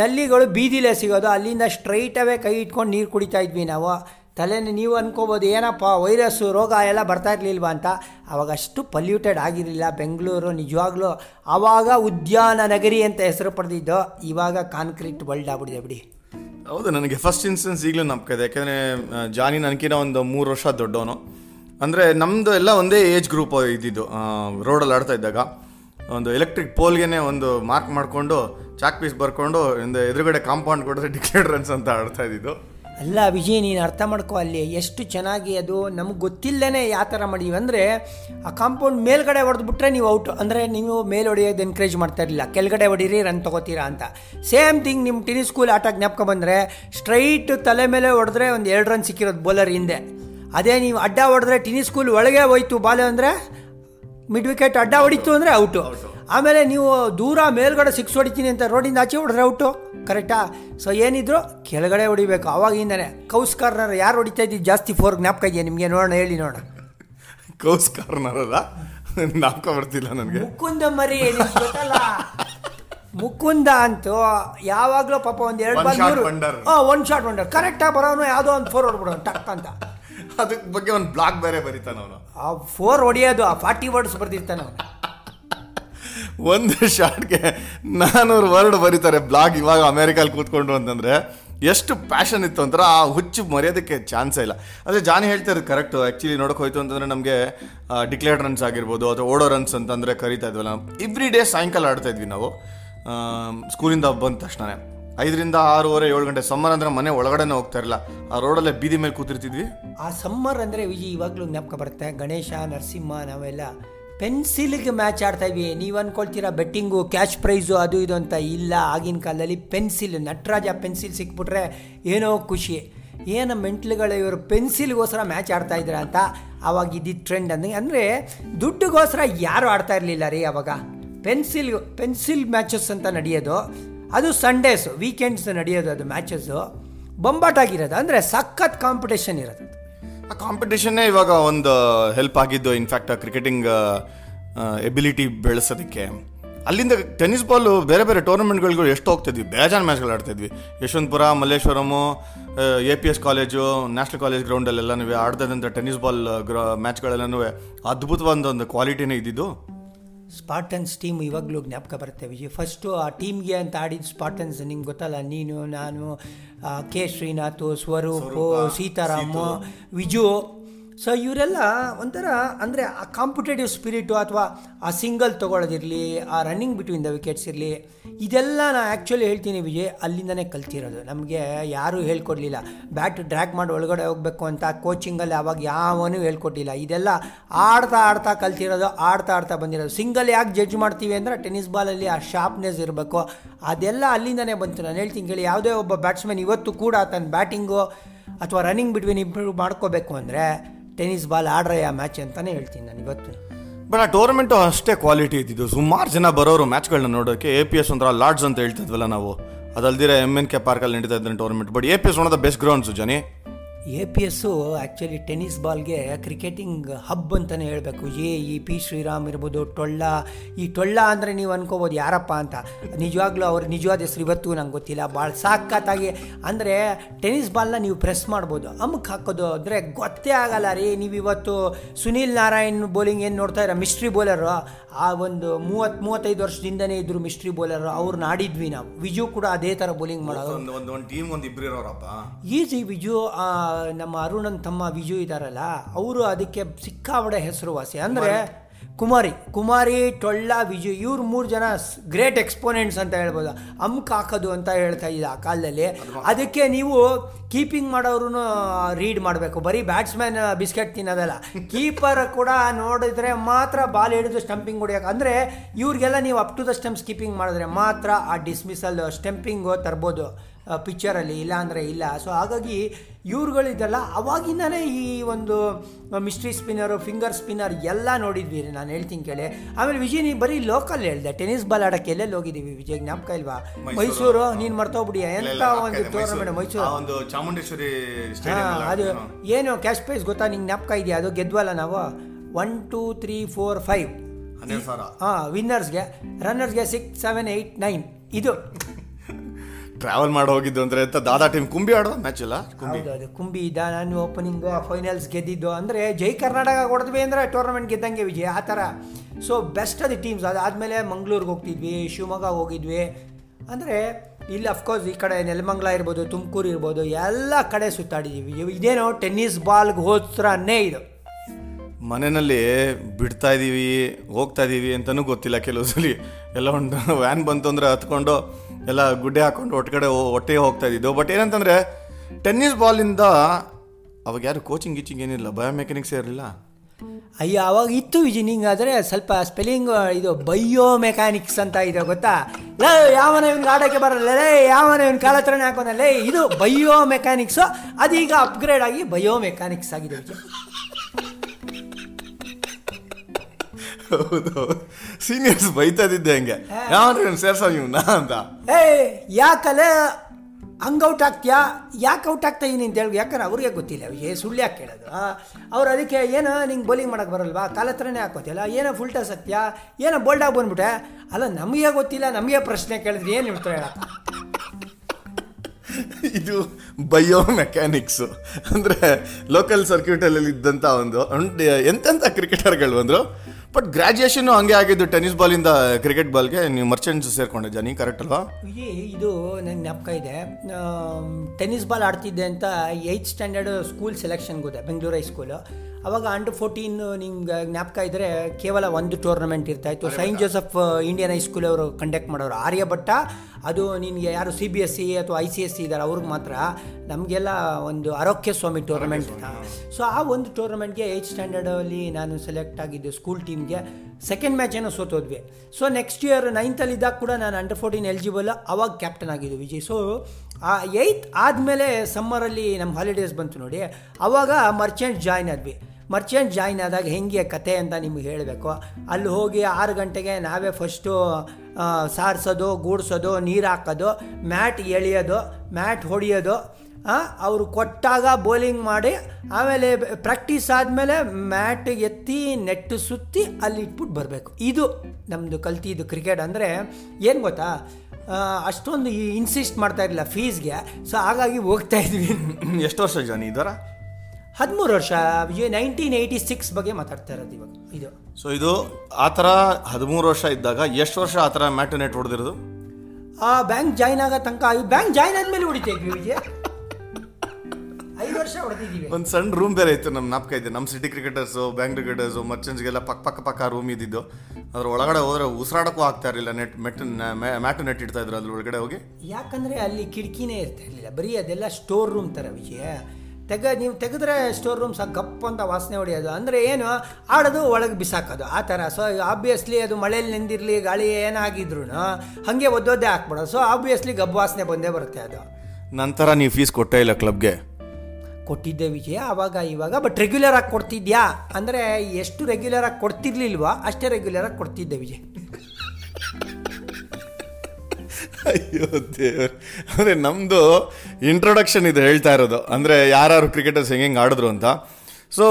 ನಲ್ಲಿಗಳು ಬೀದಿಲೇ ಸಿಗೋದು, ಅಲ್ಲಿಂದ ಸ್ಟ್ರೈಟವೇ ಕೈ ಇಟ್ಕೊಂಡು ನೀರು ಕುಡಿತಾ ಇದ್ವಿ ನಾವು. ತಲೆನೇ ನೀವು ಅನ್ಕೋಬೋದು, ಏನಪ್ಪ ವೈರಸ್ಸು, ರೋಗ ಎಲ್ಲ ಬರ್ತಾ ಇರಲಿಲ್ವ ಅಂತ. ಆವಾಗ ಅಷ್ಟು ಪಲ್ಯೂಟೆಡ್ ಆಗಿರಲಿಲ್ಲ, ಬೆಂಗಳೂರು ನಿಜವಾಗ್ಲೂ ಆವಾಗ ಉದ್ಯಾನ ನಗರಿ ಅಂತ ಹೆಸರು ಪಡೆದಿದ್ದು, ಇವಾಗ ಕಾನ್ಕ್ರೀಟ್ ವರ್ಲ್ಡ್ ಆಗ್ಬಿಡಿದೆ ಬಿಡಿ. ಹೌದು, ನನಗೆ ಫಸ್ಟ್ ಇನ್ಸ್ಟೆನ್ಸ್ ಈಗಲೂ ನಂಬಿಕೆ ಯಾಕೆಂದರೆ ಜಾನಿ ನನಗಿನ ಒಂದು ಮೂರು ವರ್ಷ ದೊಡ್ಡವನು. ಅಂದರೆ ನಮ್ಮದು ಎಲ್ಲ ಒಂದೇ ಏಜ್ ಗ್ರೂಪ್ ಇದ್ದಿದ್ದು ರೋಡಲ್ಲಿ ಆಡ್ತಾ ಇದ್ದಾಗ. ಒಂದು ಎಲೆಕ್ಟ್ರಿಕ್ ಪೋಲ್ಗೆ ಒಂದು ಮಾರ್ಕ್ ಮಾಡಿಕೊಂಡು ಚಾಕ್ ಪೀಸ್ ಬರ್ಕೊಂಡು ಹಿಂದೆ ಎದುರುಗಡೆ ಕಾಂಪೌಂಡ್ ಕೊಡಿದ್ರೆ ಡಿಕ್ಲೇಡ್ ರನ್ಸ್ ಅಂತ ಆಡ್ತಾ ಇದ್ದಿದ್ದು. ಅಲ್ಲ ವಿಜಯ್ ನೀನು ಅರ್ಥ ಮಾಡ್ಕೋ ಅಲ್ಲಿ ಎಷ್ಟು ಚೆನ್ನಾಗಿ ಅದು ನಮ್ಗೆ ಗೊತ್ತಿಲ್ಲದೇ ಯಾವ ಥರ ಮಾಡಿದೀವಿ ಅಂದರೆ ಆ ಕಾಂಪೌಂಡ್ ಮೇಲ್ಗಡೆ ಹೊಡೆದ್ಬಿಟ್ರೆ ನೀವು ಔಟ್ ಅಂದರೆ ನೀವು ಮೇಲೆ ಹೊಡೆಯೋದು ಎನ್ಕರೇಜ್ ಮಾಡ್ತಾ ಇರಲಿಲ್ಲ. ಕೆಳಗಡೆ ಹೊಡೀರಿ ರನ್ ತೊಗೋತೀರಾ ಅಂತ. ಸೇಮ್ ಥಿಂಗ್ ನಿಮ್ಮ ಟೆನಿಸ್ ಸ್ಕೂಲ್ ಆಟ ಜ್ಞಾಪಕ ಬಂದರೆ ಸ್ಟ್ರೈಟ್ ತಲೆ ಮೇಲೆ ಹೊಡೆದ್ರೆ ಒಂದು ಎರಡು ರನ್ ಸಿಕ್ಕಿರೋದು ಬೌಲರ್ ಹಿಂದೆ. ಅದೇ ನೀವು ಅಡ್ಡ ಹೊಡೆದ್ರೆ ಟೆನಿಸ್ ಸ್ಕೂಲ್ ಒಳಗೆ ಹೋಯ್ತು ಬಾಲೆ ಅಂದರೆ ಮಿಡ್ ವಿಕೆಟ್ ಅಡ್ಡ ಹೊಡಿತು ಅಂದರೆ ಔಟು ಆಮೇಲೆ ನೀವು ದೂರ ಮೇಲ್ಗಡೆ ಸಿಕ್ಸ್ ಹೊಡಿತೀನಿ ಅಂತ ರೋಡಿಂದ ಆಚೆ ಹೊಡೆದ್ರೆ ಔಟು? ಕರೆಕ್ಟಾ? ಸೊ ಏನಿದ್ರು ಕೆಳಗಡೆ ಹೊಡಿಬೇಕು. ಅವಾಗಿಂದನೇ. ಕೌಸ್ ಕಾರ್ನರ್ ಯಾರು ಹೊಡಿತಾ ಇದ್ದೀವಿ ಜಾಸ್ತಿ ಫೋರ್ ಜ್ಞಾಪಕ ಇದೆಯಾ ನಿಮಗೆ? ನೋಡೋಣ ಹೇಳಿ ನೋಡೋಣ. ಕೌಸ್ ಕಾರ್ನರ್ ಅಲ್ಲ ಜ್ಞಾಪಕ ಬರ್ತಿಲ್ಲ ನನಗೆ. ಮುಕುಂದ ಮರಿ ಮುಕುಂದ ಅಂತೂ ಯಾವಾಗಲೂ ಪಾಪ ಒಂದು ಎರಡು One ಬಾಲ್ ಮೂರು ಹಾಂ ಒನ್ ಶಾಟ್ ವಂಡರ್ ಕರೆಕ್ಟಾಗಿ ಬರೋನು ಯಾವುದೋ ಒಂದು ಫೋರ್ ಹೊಡ್ಬಿಡೋನು ಟಕ್ ಅಂತ. ಅದಕ್ಕೆ ಬಗ್ಗೆ ಒಂದು ಬ್ಲಾಕ್ ಬೇರೆ ಬರೀತಾನ ಅವನು. ಆ ಫೋರ್ ಹೊಡಿಯೋದು ಆ ಫಾರ್ಟಿ ವರ್ಡ್ಸ್ ಬರ್ದಿರ್ತಾನೆ ಅವನು. ಒಂದು ಶಾರ್ಟ್ಗೆ ನಾನೂರು ವರ್ಡ್ ಬರೀತಾರೆ ಬ್ಲಾಗ್ ಇವಾಗ ಅಮೇರಿಕಲ್ಲಿ ಕೂತ್ಕೊಂಡು ಅಂತಂದರೆ ಎಷ್ಟು ಪ್ಯಾಷನ್ ಇತ್ತು ಅಂದ್ರೆ ಆ ಹುಚ್ಚು ಮರೆಯೋದಕ್ಕೆ ಚಾನ್ಸೇ ಇಲ್ಲ. ಅದೇ ಜಾನಿ ಹೇಳ್ತಾ ಇರೋದು ಕರೆಕ್ಟು ಆ್ಯಕ್ಚುಲಿ ನೋಡೋಕೆ ಹೋಯ್ತು ಅಂತಂದರೆ ನಮಗೆ ಡಿಕ್ಲೇರ್ಡ್ ರನ್ಸ್ ಆಗಿರ್ಬೋದು ಅಥವಾ ಓಡೋ ರನ್ಸ್ ಅಂತಂದರೆ ಕರಿತಾ ಇದ್ವಲ್ಲ ಎವ್ರಿ ಡೇ ಸಾಯಂಕಾಲ ಆಡ್ತಾ ಇದ್ವಿ ನಾವು. ಸ್ಕೂಲಿಂದ ಬಂದ ತಕ್ಷಣ ಐದರಿಂದ ಆರೂವರೆ, ಏಳು ಗಂಟೆ ಸಮ್ಮರ್ ಅಂದರೆ ಮನೆ ಒಳಗಡೆನೇ ಹೋಗ್ತಾ ಇರಲಿಲ್ಲ ಆ ರೋಡಲ್ಲೇ ಬೀದಿ ಮೇಲೆ ಕೂತಿರ್ತಿದ್ವಿ. ಆ ಸಮ್ಮರ್ ಅಂದರೆ ವಿಜಿ ಇವಾಗಲೂ ಜ್ಞಾಪಕ ಬರುತ್ತೆ. ಗಣೇಶ, ನರಸಿಂಹ ನಾವೆಲ್ಲ ಪೆನ್ಸಿಲ್ಗೆ ಮ್ಯಾಚ್ ಆಡ್ತಾ ಇವಿ ನೀವು ಅನ್ಕೊಳ್ತೀರಾ, ಬೆಟ್ಟಿಂಗು, ಕ್ಯಾಶ್ ಪ್ರೈಸು, ಅದು ಇದು ಅಂತ? ಇಲ್ಲ, ಆಗಿನ ಕಾಲದಲ್ಲಿ ಪೆನ್ಸಿಲ್, ನಟರಾಜ ಪೆನ್ಸಿಲ್ ಸಿಕ್ಬಿಟ್ರೆ ಏನೋ ಖುಷಿ. ಏನು ಮೆಂಟ್ಲುಗಳು ಇವರು, ಪೆನ್ಸಿಲ್ಗೋಸ್ಕರ ಮ್ಯಾಚ್ ಆಡ್ತಾ ಇದ್ರ ಅಂತ? ಆವಾಗ ಇದ್ದಿದ್ದು ಟ್ರೆಂಡ್ ಅಂದ್ರೆ ಅಂದರೆ ದುಡ್ಡುಗೋಸ್ಕರ ಯಾರು ಆಡ್ತಾ ಇರಲಿಲ್ಲ ರೀ ಅವಾಗ. ಪೆನ್ಸಿಲ್ ಪೆನ್ಸಿಲ್ ಮ್ಯಾಚಸ್ ಅಂತ ನಡೆಯೋದು. ಅದು ಸಂಡೇಸು ವೀಕೆಂಡ್ಸ್ ನಡೆಯೋದು ಅದು ಮ್ಯಾಚಸ್ಸು. ಬೊಂಬಾಟಾಗಿರೋದು ಅಂದರೆ ಸಖತ್ ಕಾಂಪಿಟೇಷನ್ ಇರೋದು. ಆ ಕಾಂಪಿಟೇಷನ್ನೇ ಇವಾಗ ಒಂದು ಹೆಲ್ಪ್ ಆಗಿದ್ದು ಇನ್ಫ್ಯಾಕ್ಟ್ ಕ್ರಿಕೆಟಿಂಗ್ ಎಬಿಲಿಟಿ ಬೆಳೆಸೋದಕ್ಕೆ. ಅಲ್ಲಿಂದ ಟೆನ್ನಿಸ್ ಬಾಲು ಬೇರೆ ಬೇರೆ ಟೂರ್ನಮೆಂಟ್ಗಳಿಗೂ ಎಷ್ಟು ಹೋಗ್ತಿದ್ವಿ? ಬೇಜಾನ್ ಮ್ಯಾಚ್ಗಳು ಆಡ್ತಿದ್ವಿ. Yeshwantpur Malleshwaram A P S college national college ಗ್ರೌಂಡಲ್ಲೆಲ್ಲನೂ ಆಡ್ತದಂಥ ಟೆನ್ನಿಸ್ ಬಾಲ್ ಗ್ರ ಮ್ಯಾಚ್ಗಳೆಲ್ಲನೂ ಅದ್ಭುತವಾದ ಒಂದು ಕ್ವಾಲಿಟಿನೇ ಇದ್ದಿದ್ದು. ಸ್ಪಾಟನ್ಸ್ ಟೀಮ್ ಇವಾಗಲೂ ಜ್ಞಾಪಕ ಬರುತ್ತೆ ವಿಜಯ್. ಫಸ್ಟು ಆ ಟೀಮ್ಗೆ ಅಂತ ಆಡಿದ ಸ್ಪಾರ್ಟನ್ಸ್ ನಿಮ್ಗೆ ಗೊತ್ತಲ್ಲ ನೀನು ನಾನು ಕೆ ಶ್ರೀನಾಥು ಸ್ವರೂಪು ಸೀತಾರಾಮು ವಿಜು ಸೊ ಇವರೆಲ್ಲ ಒಂಥರ ಅಂದರೆ ಆ ಕಾಂಪಿಟೇಟಿವ್ ಸ್ಪಿರಿಟು ಅಥವಾ ಆ ಸಿಂಗಲ್ ತೊಗೊಳೋದಿರಲಿ, ಆ ರನ್ನಿಂಗ್ ಬಿಟ್ವೀನ್ ದ ವಿಕೆಟ್ಸ್ ಇರಲಿ, ಇದೆಲ್ಲ ನಾನು ಆ್ಯಕ್ಚುಲಿ ಹೇಳ್ತೀನಿ ವಿಜಯ್, ಅಲ್ಲಿಂದನೇ ಕಲ್ತಿರೋದು. ನಮಗೆ ಯಾರೂ ಹೇಳ್ಕೊಡ್ಲಿಲ್ಲ. ಬ್ಯಾಟ್ ಡ್ರ್ಯಾಕ್ ಮಾಡಿ ಒಳಗಡೆ ಹೋಗಬೇಕು ಅಂತ ಕೋಚಿಂಗಲ್ಲಿ ಅವಾಗ ಯಾವನೂ ಹೇಳ್ಕೊಟ್ಟಿಲ್ಲ ಇದೆಲ್ಲ ಆಡ್ತಾ ಆಡ್ತಾ ಕಲ್ತಿರೋದು, ಆಡ್ತಾ ಆಡ್ತಾ ಬಂದಿರೋದು. ಸಿಂಗಲ್ ಯಾಕೆ ಜಡ್ಜ್ ಮಾಡ್ತೀವಿ ಅಂದರೆ ಟೆನ್ನಿಸ್ ಬಾಲಲ್ಲಿ ಆ ಶಾರ್ಪ್ನೆಸ್ ಇರಬೇಕು. ಅದೆಲ್ಲ ಅಲ್ಲಿಂದನೇ ಬಂತು. ನಾನು ಹೇಳ್ತೀನಿ ಕೇಳಿ, ಯಾವುದೇ ಒಬ್ಬ ಬ್ಯಾಟ್ಸ್ಮನ್ ಇವತ್ತು ಕೂಡ ತನ್ನ ಬ್ಯಾಟಿಂಗು ಅಥವಾ ರನ್ನಿಂಗ್ ಬಿಟ್ವೀನ್ ಇಂಪ್ರೂವ್ ಮಾಡ್ಕೋಬೇಕು ಅಂದರೆ ಟೆನ್ನಿಸ್ ಬಾಲ್ ಆಡ್ರಯ ಮ್ಯಾಚ್ ಅಂತಲೇ ಹೇಳ್ತೀನಿ ನಾನು ಇವತ್ತು. ಬಟ್ ಆ ಟೋರ್ನಮೆಂಟು ಅಷ್ಟೇ ಕ್ವಾಲಿಟಿ ಇದ್ದಿದ್ದು. ಸುಮಾರು ಜನ ಬರೋರು ಮ್ಯಾಚ್ಗಳನ್ನ ನೋಡೋಕ್ಕೆ ಎ ಪಿ ಎಸ್ ಒಂಥರ ಲಾಡ್ಸ್ ಅಂತ ಹೇಳ್ತಿದ್ವಲ್ಲ ನಾವು. ಅದಲ್ದಿರ ಎಂ ಎನ್ ಕೆ ಪಾರ್ಕಲ್ಲಿ ನಡೀತಾ but A P S one of grounds ಜನಿ A P S actually tennis ಬಾಲ್ಗೆ cricketing hub ಅಂತಲೇ ಹೇಳಬೇಕು. ಎ ಇ ಪಿ ಶ್ರೀರಾಮ್ ಇರ್ಬೋದು ಟೊಳ್ಳ ಈ ಟೊಳ್ಳ ಅಂದರೆ ನೀವು ಅನ್ಕೋಬೋದು ಯಾರಪ್ಪ ಅಂತ. ನಿಜವಾಗ್ಲೂ ಅವ್ರ ನಿಜವಾದ ಹೆಸರು ಇವತ್ತು ನಂಗೆ ಗೊತ್ತಿಲ್ಲ. ಭಾಳ ಸಾಕತ್ತಾಗಿ ಅಂದರೆ ಟೆನ್ನಿಸ್ ಬಾಲ್ನ ನೀವು ಪ್ರೆಸ್ ಮಾಡ್ಬೋದು. ಅಮುಕ್ ಹಾಕೋದು ಅಂದರೆ ಗೊತ್ತೇ ಆಗಲ್ಲ ರೀ. ನೀವು ಇವತ್ತು ಸುನೀಲ್ ನಾರಾಯಣ್ ಬೌಲಿಂಗ್ ಏನು ನೋಡ್ತಾ ಇರೋ ಮಿಸ್ಟ್ರಿ ಬೌಲರು ಆ ಒಂದು ಮೂವತ್ತು ಮೂವತ್ತೈದು ವರ್ಷದಿಂದನೇ ಇದ್ರು ಮಿಸ್ಟ್ರಿ ಬೌಲರ್ ಅವ್ರನ್ನ ಆಡಿದ್ವಿ ನಾವು. ವಿಜು ಕೂಡ ಅದೇ ಥರ ಬೌಲಿಂಗ್ ಮಾಡೋದು ಒಂದು ಒಂದು ಒಂದು ಟೀಮ್ ಒಂದು ಇಬ್ರು ಇರೋರಪ್ಪ. ಈಸಿ ವಿಜು ಆ, ನಮ್ಮ ಅರುಣನ್ ತಮ್ಮ ವಿಜು ಇದ್ದಾರಲ್ಲ ಅವರು ಅದಕ್ಕೆ ಸಿಕ್ಕಾಬಡೆ ಹೆಸರುವಾಸಿ. ಅಂದರೆ ಕುಮಾರಿ ಕುಮಾರಿ ಟೊಳ್ಳ ವಿಜಯ್ ಇವ್ರು ಮೂರು ಜನ ಗ್ರೇಟ್ ಎಕ್ಸ್ಪೋನೆಂಟ್ಸ್ ಅಂತ ಹೇಳ್ಬೋದು. ಅಮ್ಕ್ ಹಾಕೋದು ಅಂತ ಹೇಳ್ತಾ ಇದ್ದ ಆ ಕಾಲದಲ್ಲಿ. ಅದಕ್ಕೆ ನೀವು ಕೀಪಿಂಗ್ ಮಾಡೋರು ರೀಡ್ ಮಾಡಬೇಕು. ಬರೀ ಬ್ಯಾಟ್ಸ್ಮನ್ ಬಿಸ್ಕೆಟ್ ತಿನ್ನೋದಲ್ಲ. ಕೀಪರ್ ಕೂಡ ನೋಡಿದ್ರೆ ಮಾತ್ರ ಬಾಲ್ ಹಿಡಿದು ಸ್ಟಂಪಿಂಗ್ ಹೊಡಿಯೋಕೆ. ಅಂದರೆ ಇವ್ರಿಗೆಲ್ಲ ನೀವು up to the stumps keeping ಮಾಡಿದ್ರೆ ಮಾತ್ರ ಆ ಡಿಸ್ಮಿಸಲ್ ಸ್ಟಂಪಿಂಗು ತರ್ಬೋದು. ಪಿಕ್ಚರಲ್ಲಿ ಇಲ್ಲ ಅಂದರೆ ಇಲ್ಲ. ಸೊ ಹಾಗಾಗಿ ಇವ್ರುಗಳಿದೆಲ್ಲ ಅವಾಗಿಂದನೇ ಈ ಒಂದು ಮಿಸ್ಟ್ರಿ ಸ್ಪಿನ್ನರು ಫಿಂಗರ್ ಸ್ಪಿನ್ನರ್ ಎಲ್ಲ ನೋಡಿದ್ವಿ ನಾನು ಹೇಳ್ತೀನಿ ಕೇಳಿ. ಆಮೇಲೆ ವಿಜಯ್ ನೀ ಬರೀ ಲೋಕಲ್ ಹೇಳ್ದೆ. ಟೆನಿಸ್ ಬಾಲ್ ಆಡೋಕ್ಕೆ ಎಲ್ಲೆಲ್ಲಿ ಹೋಗಿದ್ದೀವಿ ವಿಜಯ್? ಜ್ಞಾಪಕ ಇಲ್ವಾ? ಮೈಸೂರು. ನೀನು ಮರ್ತೋಗ್ಬಿಡಿ ಎಂತ ಒಂದು ಟೂರ್ನಮೆಂಟ್ ಮೈಸೂರು? ಒಂದು ಚಾಮುಂಡೇಶ್ವರಿ ಅದು ಏನು ಕ್ಯಾಶ್ ಪ್ರೈಸ್ ಗೊತ್ತಾ? ನಿಂಗೆ ಜ್ಞಾಪಕ ಇದೆಯಾ? ಅದು ಗೆದ್ವಲ್ಲ ನಾವು? One two three four five ಹಾಂ ವಿನ್ನರ್ಸ್ಗೆ ರನ್ನರ್ಸ್ಗೆ ಸಿಕ್ಸ್ ಸೆವೆನ್ ಏಯ್ಟ್ ನೈನ್ ಇದು. ಟ್ರಾವೆಲ್ ಮಾಡಿ ಹೋಗಿದ್ದು ಅಂದ್ರೆ ಅಂತ ದಾದಾ ಟೀಮ್ ಕುಂಬಿ ಆಡೋ ಮ್ಯಾಚ್ ಇಲ್ಲ ಕುಂಬಿ. ಹೌದು ಅದು ಕುಂಬಿ ಇದ್ದ ನಾನು ಓಪನಿಂಗ್ ಫೈನಲ್ಸ್ ಗೆದ್ದಿದ್ದು ಅಂದರೆ ಜೈ ಕರ್ನಾಟಕ ಹೊಡೆದ್ವಿ ಅಂದರೆ ಟೂರ್ನಮೆಂಟ್ ಗೆದ್ದಂಗೆ ವಿಜಯ್ ಆ ಥರ. ಸೊ ಬೆಸ್ಟ್ ಅದು ಟೀಮ್ಸ್ ಅದಾದಮೇಲೆ ಮಂಗಳೂರಿಗೆ ಹೋಗ್ತಿದ್ವಿ ಶಿವಮೊಗ್ಗ ಹೋಗಿದ್ವಿ. ಅಂದರೆ ಇಲ್ಲಿ ಅಫ್ಕೋರ್ಸ್ ಈ ಕಡೆ ನೆಲಮಂಗ್ಲ ಇರ್ಬೋದು ತುಮಕೂರು ಇರ್ಬೋದು ಎಲ್ಲ ಕಡೆ ಸುತ್ತಾಡಿದ್ದೀವಿ ಇದೇನು ಟೆನ್ನಿಸ್ ಬಾಲ್ಗೆ ಹೋದ್ರನ್ನೇ ಇದು. ಮನೆಯಲ್ಲಿ ಬಿಡ್ತಾ ಇದ್ದೀವಿ ಹೋಗ್ತಾ ಇದ್ದೀವಿ ಅಂತಲೂ ಗೊತ್ತಿಲ್ಲ ಕೆಲವು ಸಲ ಎಲ್ಲ ಒಂದು ವ್ಯಾನ್ ಬಂತು ಅಂದರೆ ಹತ್ಕೊಂಡು ಎಲ್ಲ ಗುಡ್ಡೆ ಹಾಕೊಂಡು ಒಟ್ಗಡೆ ಒಟ್ಟಿಗೆ ಹೋಗ್ತಾ ಇದ್ದಿದ್ದು. ಬಟ್ ಏನಂತಂದರೆ ಟೆನ್ನಿಸ್ ಬಾಲಿಂದ ಅವಾಗ ಯಾರು ಕೋಚಿಂಗ್ ಗೀಚಿಂಗ್ ಏನಿಲ್ಲ ಬಯೋಮೆಕ್ಯಾನಿಕ್ಸೇ ಇರಲಿಲ್ಲ? ಅಯ್ಯ, ಅವಾಗ ಇತ್ತು ವಿಜಿನಿಂಗ್ ಆದರೆ ಸ್ವಲ್ಪ ಸ್ಪೆಲ್ಲಿಂಗ್ ಇದು ಬಯೋ ಮೆಕ್ಯಾನಿಕ್ಸ್ ಅಂತ ಇದೆ, ಗೊತ್ತಾ? ಲೇ, ಯಾವನ ಇವ್ನ ಆಡೋಕ್ಕೆ ಬರಲ್ಲ, ಲೇ, ಯಾವನ ಇವ್ನ ಕಾಲ ಹತ್ರನೇ ಹಾಕೋನಲ್ಲೇ ಇದು ಬಯೋ ಮೆಕ್ಯಾನಿಕ್ಸು ಅದೀಗ ಅಪ್ಗ್ರೇಡ್ ಆಗಿ ಬಯೋ ಮೆಕ್ಯಾನಿಕ್ಸ್ ಆಗಿದೆ. ಹೌದು. ಸೀನಿಯರ್ಸ್ ಬೈತಾ ಇದ್ದಿದ್ದೆ ಹಂಗೆ ಯಾವ ಸೇರ್ಸ ನಾ ಅಂತ. ಏ ಯಾಕಲೆ ಹಂಗೆ ಔಟ್ ಆಗ್ತೀಯಾ? ಯಾಕೆ ಔಟ್ ಆಗ್ತಾ ಇದೀನಿ ಅಂತ ಹೇಳಿ ಯಾಕಂದ್ರೆ ಅವ್ರಿಗೆ ಗೊತ್ತಿಲ್ಲ. ಏ ಸುಳ್ಳು ಯಾಕೆ ಕೇಳೋದು? ಅವ್ರು ಅದಕ್ಕೆ ಏನು ನಿಂಗೆ ಬೌಲಿಂಗ್ ಮಾಡೋಕೆ ಬರಲ್ವಾ? ಕಾಲ ಹತ್ರನೇ ಹಾಕೋತಿಲ್ಲ ಏನೋ ಫುಲ್ ಟಾಸ್ ಹತ್ಯಾ ಏನೋ ಬೋಲ್ಡಾಗಿ ಬಂದ್ಬಿಟ್ಟೆ? ಅಲ್ಲ ನಮಗೆ ಗೊತ್ತಿಲ್ಲ ನಮಗೆ ಪ್ರಶ್ನೆ ಕೇಳಿದ್ರೆ ಏನು ಇರ್ತಾರೆ ಹೇಳ ಇದು ಬಯೋ ಮೆಕ್ಯಾನಿಕ್ಸು. ಅಂದರೆ ಲೋಕಲ್ ಸರ್ಕ್ಯೂಟಲ್ಲಿ ಇದ್ದಂಥ ಒಂದು ಒಂದ್- ಎಂತೆಂಥ ಕ್ರಿಕೆಟರ್ಗಳು ಬಂದರು? ಬಟ್ ಗ್ರಾಜುಯೇಷನ್ ಹಂಗೆ ಆಗಿದ್ದು ಟೆನ್ನಿಸ್ ಬಾಲಿಂದ ಕ್ರಿಕೆಟ್ ಬಾಲ್ಗೆ ನೀವು ಮರ್ಚೆಂಟ್ಸ್ ಸೇರ್ಕೊಂಡೆ ನೀ ಕರೆಕ್ಟ್ ಅಲ್ವಾ? ಇದು ನನ್ನ ಜ್ಞಾಪಕ ಇದೆ. ಟೆನ್ನಿಸ್ ಬಾಲ್ ಆಡ್ತಿದ್ದೆ ಅಂತ ಏಯ್ತ್ ಸ್ಟ್ಯಾಂಡರ್ಡ್ ಸ್ಕೂಲ್ ಸೆಲೆಕ್ಷನ್ಗೆ ಹೋದೆ ಬೆಂಗಳೂರು ಹೈಸ್ಕೂಲು ಅವಾಗ ಅಂಡರ್ ಫೋರ್ಟೀನ್ ನಿಮ್ಗೆ ಜ್ಞಾಪಕ ಇದ್ದರೆ ಕೇವಲ ಒಂದು ಟೂರ್ನಮೆಂಟ್ ಇರ್ತಾಯಿತ್ತು saint Joseph Indian high school ಅವರು ಕಂಡಕ್ಟ್ ಮಾಡೋರು. ಆರ್ಯಭಟ್ಟ ಅದು ನಿನಗೆ ಯಾರು ಸಿ ಬಿ ಎಸ್ ಸಿ ಅಥವಾ ಐ ಸಿ ಎಸ್ ಸಿ ಇದ್ದಾರೆ ಅವ್ರಿಗೆ ಮಾತ್ರ ನಮಗೆಲ್ಲ ಒಂದು ಆರೋಗ್ಯ ಸ್ವಾಮಿ ಟೂರ್ನಮೆಂಟ್ ಸೊ ಆ ಒಂದು ಟೂರ್ನಮೆಂಟ್ಗೆ ಏಯ್ತ್ ಸ್ಟ್ಯಾಂಡರ್ಡಲ್ಲಿ ನಾನು ಸೆಲೆಕ್ಟ್ ಆಗಿದ್ದು ಸ್ಕೂಲ್ ಟೀಮ್ಗೆ ಸೆಕೆಂಡ್ ಮ್ಯಾಚ್ ಏನೋ ಸೋತೋದ್ವಿ ಸೊ ನೆಕ್ಸ್ಟ್ ಇಯರ್ ನೈನ್ತಲ್ಲಿ ಇದ್ದಾಗ ಕೂಡ ನಾನು ಅಂಡರ್ ಫೋರ್ಟೀನ್ ಎಲಿಜಿಬಲ್ ಅವಾಗ ಕ್ಯಾಪ್ಟನ್ ಆಗಿದ್ದು ವಿಜಯ್. ಸೊ ಆ ಏಯ್ತ್ ಆದಮೇಲೆ ಸಮ್ಮರಲ್ಲಿ ನಮ್ಮ ಹಾಲಿಡೇಸ್ ಬಂತು ನೋಡಿ, ಅವಾಗ ಮರ್ಚೆಂಟ್ ಜಾಯ್ನ್ ಆದ್ವಿ. ಮರ್ಚೆಂಟ್ ಜಾಯ್ನ್ ಆದಾಗ ಹೆಂಗೆ ಕತೆ ಅಂತ ನಿಮ್ಗೆ ಹೇಳಬೇಕು. ಅಲ್ಲಿ ಹೋಗಿ ಆರು ಗಂಟೆಗೆ ನಾವೇ ಫಸ್ಟು ಸಾರಿಸೋದು, ಗೂಡಿಸೋದು, ನೀರು ಹಾಕೋದು, ಮ್ಯಾಟ್ ಎಳೆಯೋದು, ಮ್ಯಾಟ್ ಹೊಡೆಯೋದು ಅವರು ಕೊಟ್ಟಾಗ ಬೌಲಿಂಗ್ ಮಾಡಿ, ಆಮೇಲೆ ಪ್ರಾಕ್ಟೀಸ್ ಆದಮೇಲೆ ಮ್ಯಾಟ್ ಎತ್ತಿ ನೆಟ್ಟು ಸುತ್ತಿ ಅಲ್ಲಿ ಇಟ್ಬಿಟ್ಟು ಬರಬೇಕು. ಇದು ನಮ್ಮದು ಕಲ್ತಿದ್ದು ಕ್ರಿಕೆಟ್ ಅಂದರೆ ಏನು ಗೊತ್ತಾ? ಅಷ್ಟೊಂದು ಇನ್ಸಿಸ್ಟ್ ಮಾಡ್ತಾ ಇರಲಿಲ್ಲ ಫೀಸ್ಗೆ ಸೊ ಹಾಗಾಗಿ ಹೋಗ್ತಾ ಇದ್ವಿ. ಎಷ್ಟು ವರ್ಷ ಜಾನಿ ಇದರ ಹದಿಮೂರು ವರ್ಷ. ನೈನ್ಟೀನ್ ಏಯ್ಟಿ ಸಿಕ್ಸ್ ಬಗ್ಗೆ ಮಾತಾಡ್ತಾ ಇರೋದು ಇವಾಗ. ಇದು. ಸೊ ಇದು ಆ ಥರ ಹದಿಮೂರು ವರ್ಷ ಇದ್ದಾಗ ಎಷ್ಟು ವರ್ಷ ಆ ಥರ ಮ್ಯಾಟರ್ನೆಟ್ ಹೊಡೆದಿರೋದು? ಆ ಬ್ಯಾಂಕ್ ಜಾಯ್ನ್ ಆಗೋ ತನಕ ಈ ಬ್ಯಾಂಕ್ ಜಾಯ್ನ್ ಆದಮೇಲೆ ಹೊಡಿತಾ ಇದ್ವಿ ಐದು ವರ್ಷ ಹೊಡೆದಿದ್ದೀವಿ. ಒಂದು ಸಣ್ಣ ರೂಮ್ ಬೇರೆ ಇತ್ತು ನಮ್ಮ ನಾಪಕ ಇದೆ. ನಮ್ಮ ಸಿಟಿ ಕ್ರಿಕೆಟರ್ಸು ಬ್ಯಾಂಕ್ ಕ್ರಿಕೆಟರ್ಸು ಮರ್ಚೆಂಟ್ಸ್ಗೆಲ್ಲ ಪಕ್ಕ ಪಕ್ಕ ಪಕ್ಕ ರೂಮ್ ಇದ್ದಿದ್ದು. ಅದ್ರ ಒಳಗಡೆ ಹೋದ್ರೆ ಉಸಿರಾಡಕ್ಕೂ ಆಗ್ತಾ ಇರಲಿಲ್ಲ ನೆಟ್ ಮೆಟ್ ಮ್ಯಾಟು ನೆಟ್ ಇಡ್ತಾ ಇದ್ರು ಅದ್ರ ಒಳಗಡೆ ಹೋಗಿ. ಯಾಕಂದರೆ ಅಲ್ಲಿ ಕಿಟಕಿನೇ ಇರ್ತಾ ಇರಲಿಲ್ಲ. ಬರೀ ಅದೆಲ್ಲ ಸ್ಟೋರ್ ರೂಮ್ ಥರ ವಿಜಯ. ತೆಗ ನೀವು ತೆಗೆದ್ರೆ ಸ್ಟೋರ್ ರೂಮ್ ಸಹ ಗಪ್ ಅಂತ ವಾಸನೆ ಹೊಡೆಯೋದು. ಅಂದರೆ ಏನು? ಆಡೋದು ಒಳಗೆ ಬಿಸಾಕೋದು. ಆ ಥರ. ಸೊ ಆಬ್ವಿಯಸ್ಲಿ ಅದು ಮಳೆಯಲ್ಲಿ ನೆಂದಿರಲಿ ಗಾಳಿ ಏನಾಗಿದ್ರು ಹಾಗೆ ಒದ್ದೋದೇ ಹಾಕ್ಬಿಡೋದು ಸೊ ಆಬ್ವಿಯಸ್ಲಿ ಗಬ್ಬು ವಾಸನೆ ಬಂದೇ ಬರುತ್ತೆ ಅದು. ನಂತರ ನೀವು ಫೀಸ್ ಕೊಟ್ಟೇ ಇಲ್ಲ ಕ್ಲಬ್ಗೆ ಕೊಟ್ಟಿದ್ದೆ ವಿಜಯ ಆವಾಗ ಇವಾಗ ಬಟ್ ರೆಗ್ಯುಲರ್ ಆಗಿ ಕೊಡ್ತಿದ್ಯಾ? ಅಂದರೆ ಎಷ್ಟು ರೆಗ್ಯುಲರ್ ಆಗಿ ಕೊಡ್ತಿರ್ಲಿಲ್ವಾ ಅಷ್ಟೇ ರೆಗ್ಯುಲರ್ ಆಗಿ ಕೊಡ್ತಿದ್ದೆ ವಿಜಯ್. ಅಯ್ಯೋ ದೇವ್ರ. ಅಂದರೆ ನಮ್ಮದು ಇಂಟ್ರೊಡಕ್ಷನ್ ಇದು ಹೇಳ್ತಾ ಇರೋದು. ಅಂದರೆ ಯಾರು ಕ್ರಿಕೆಟರ್ಸ್ ಹೆಂಗೆ ಹೆಂಗೆ ಆಡಿದ್ರು ಅಂತ. ಸೊ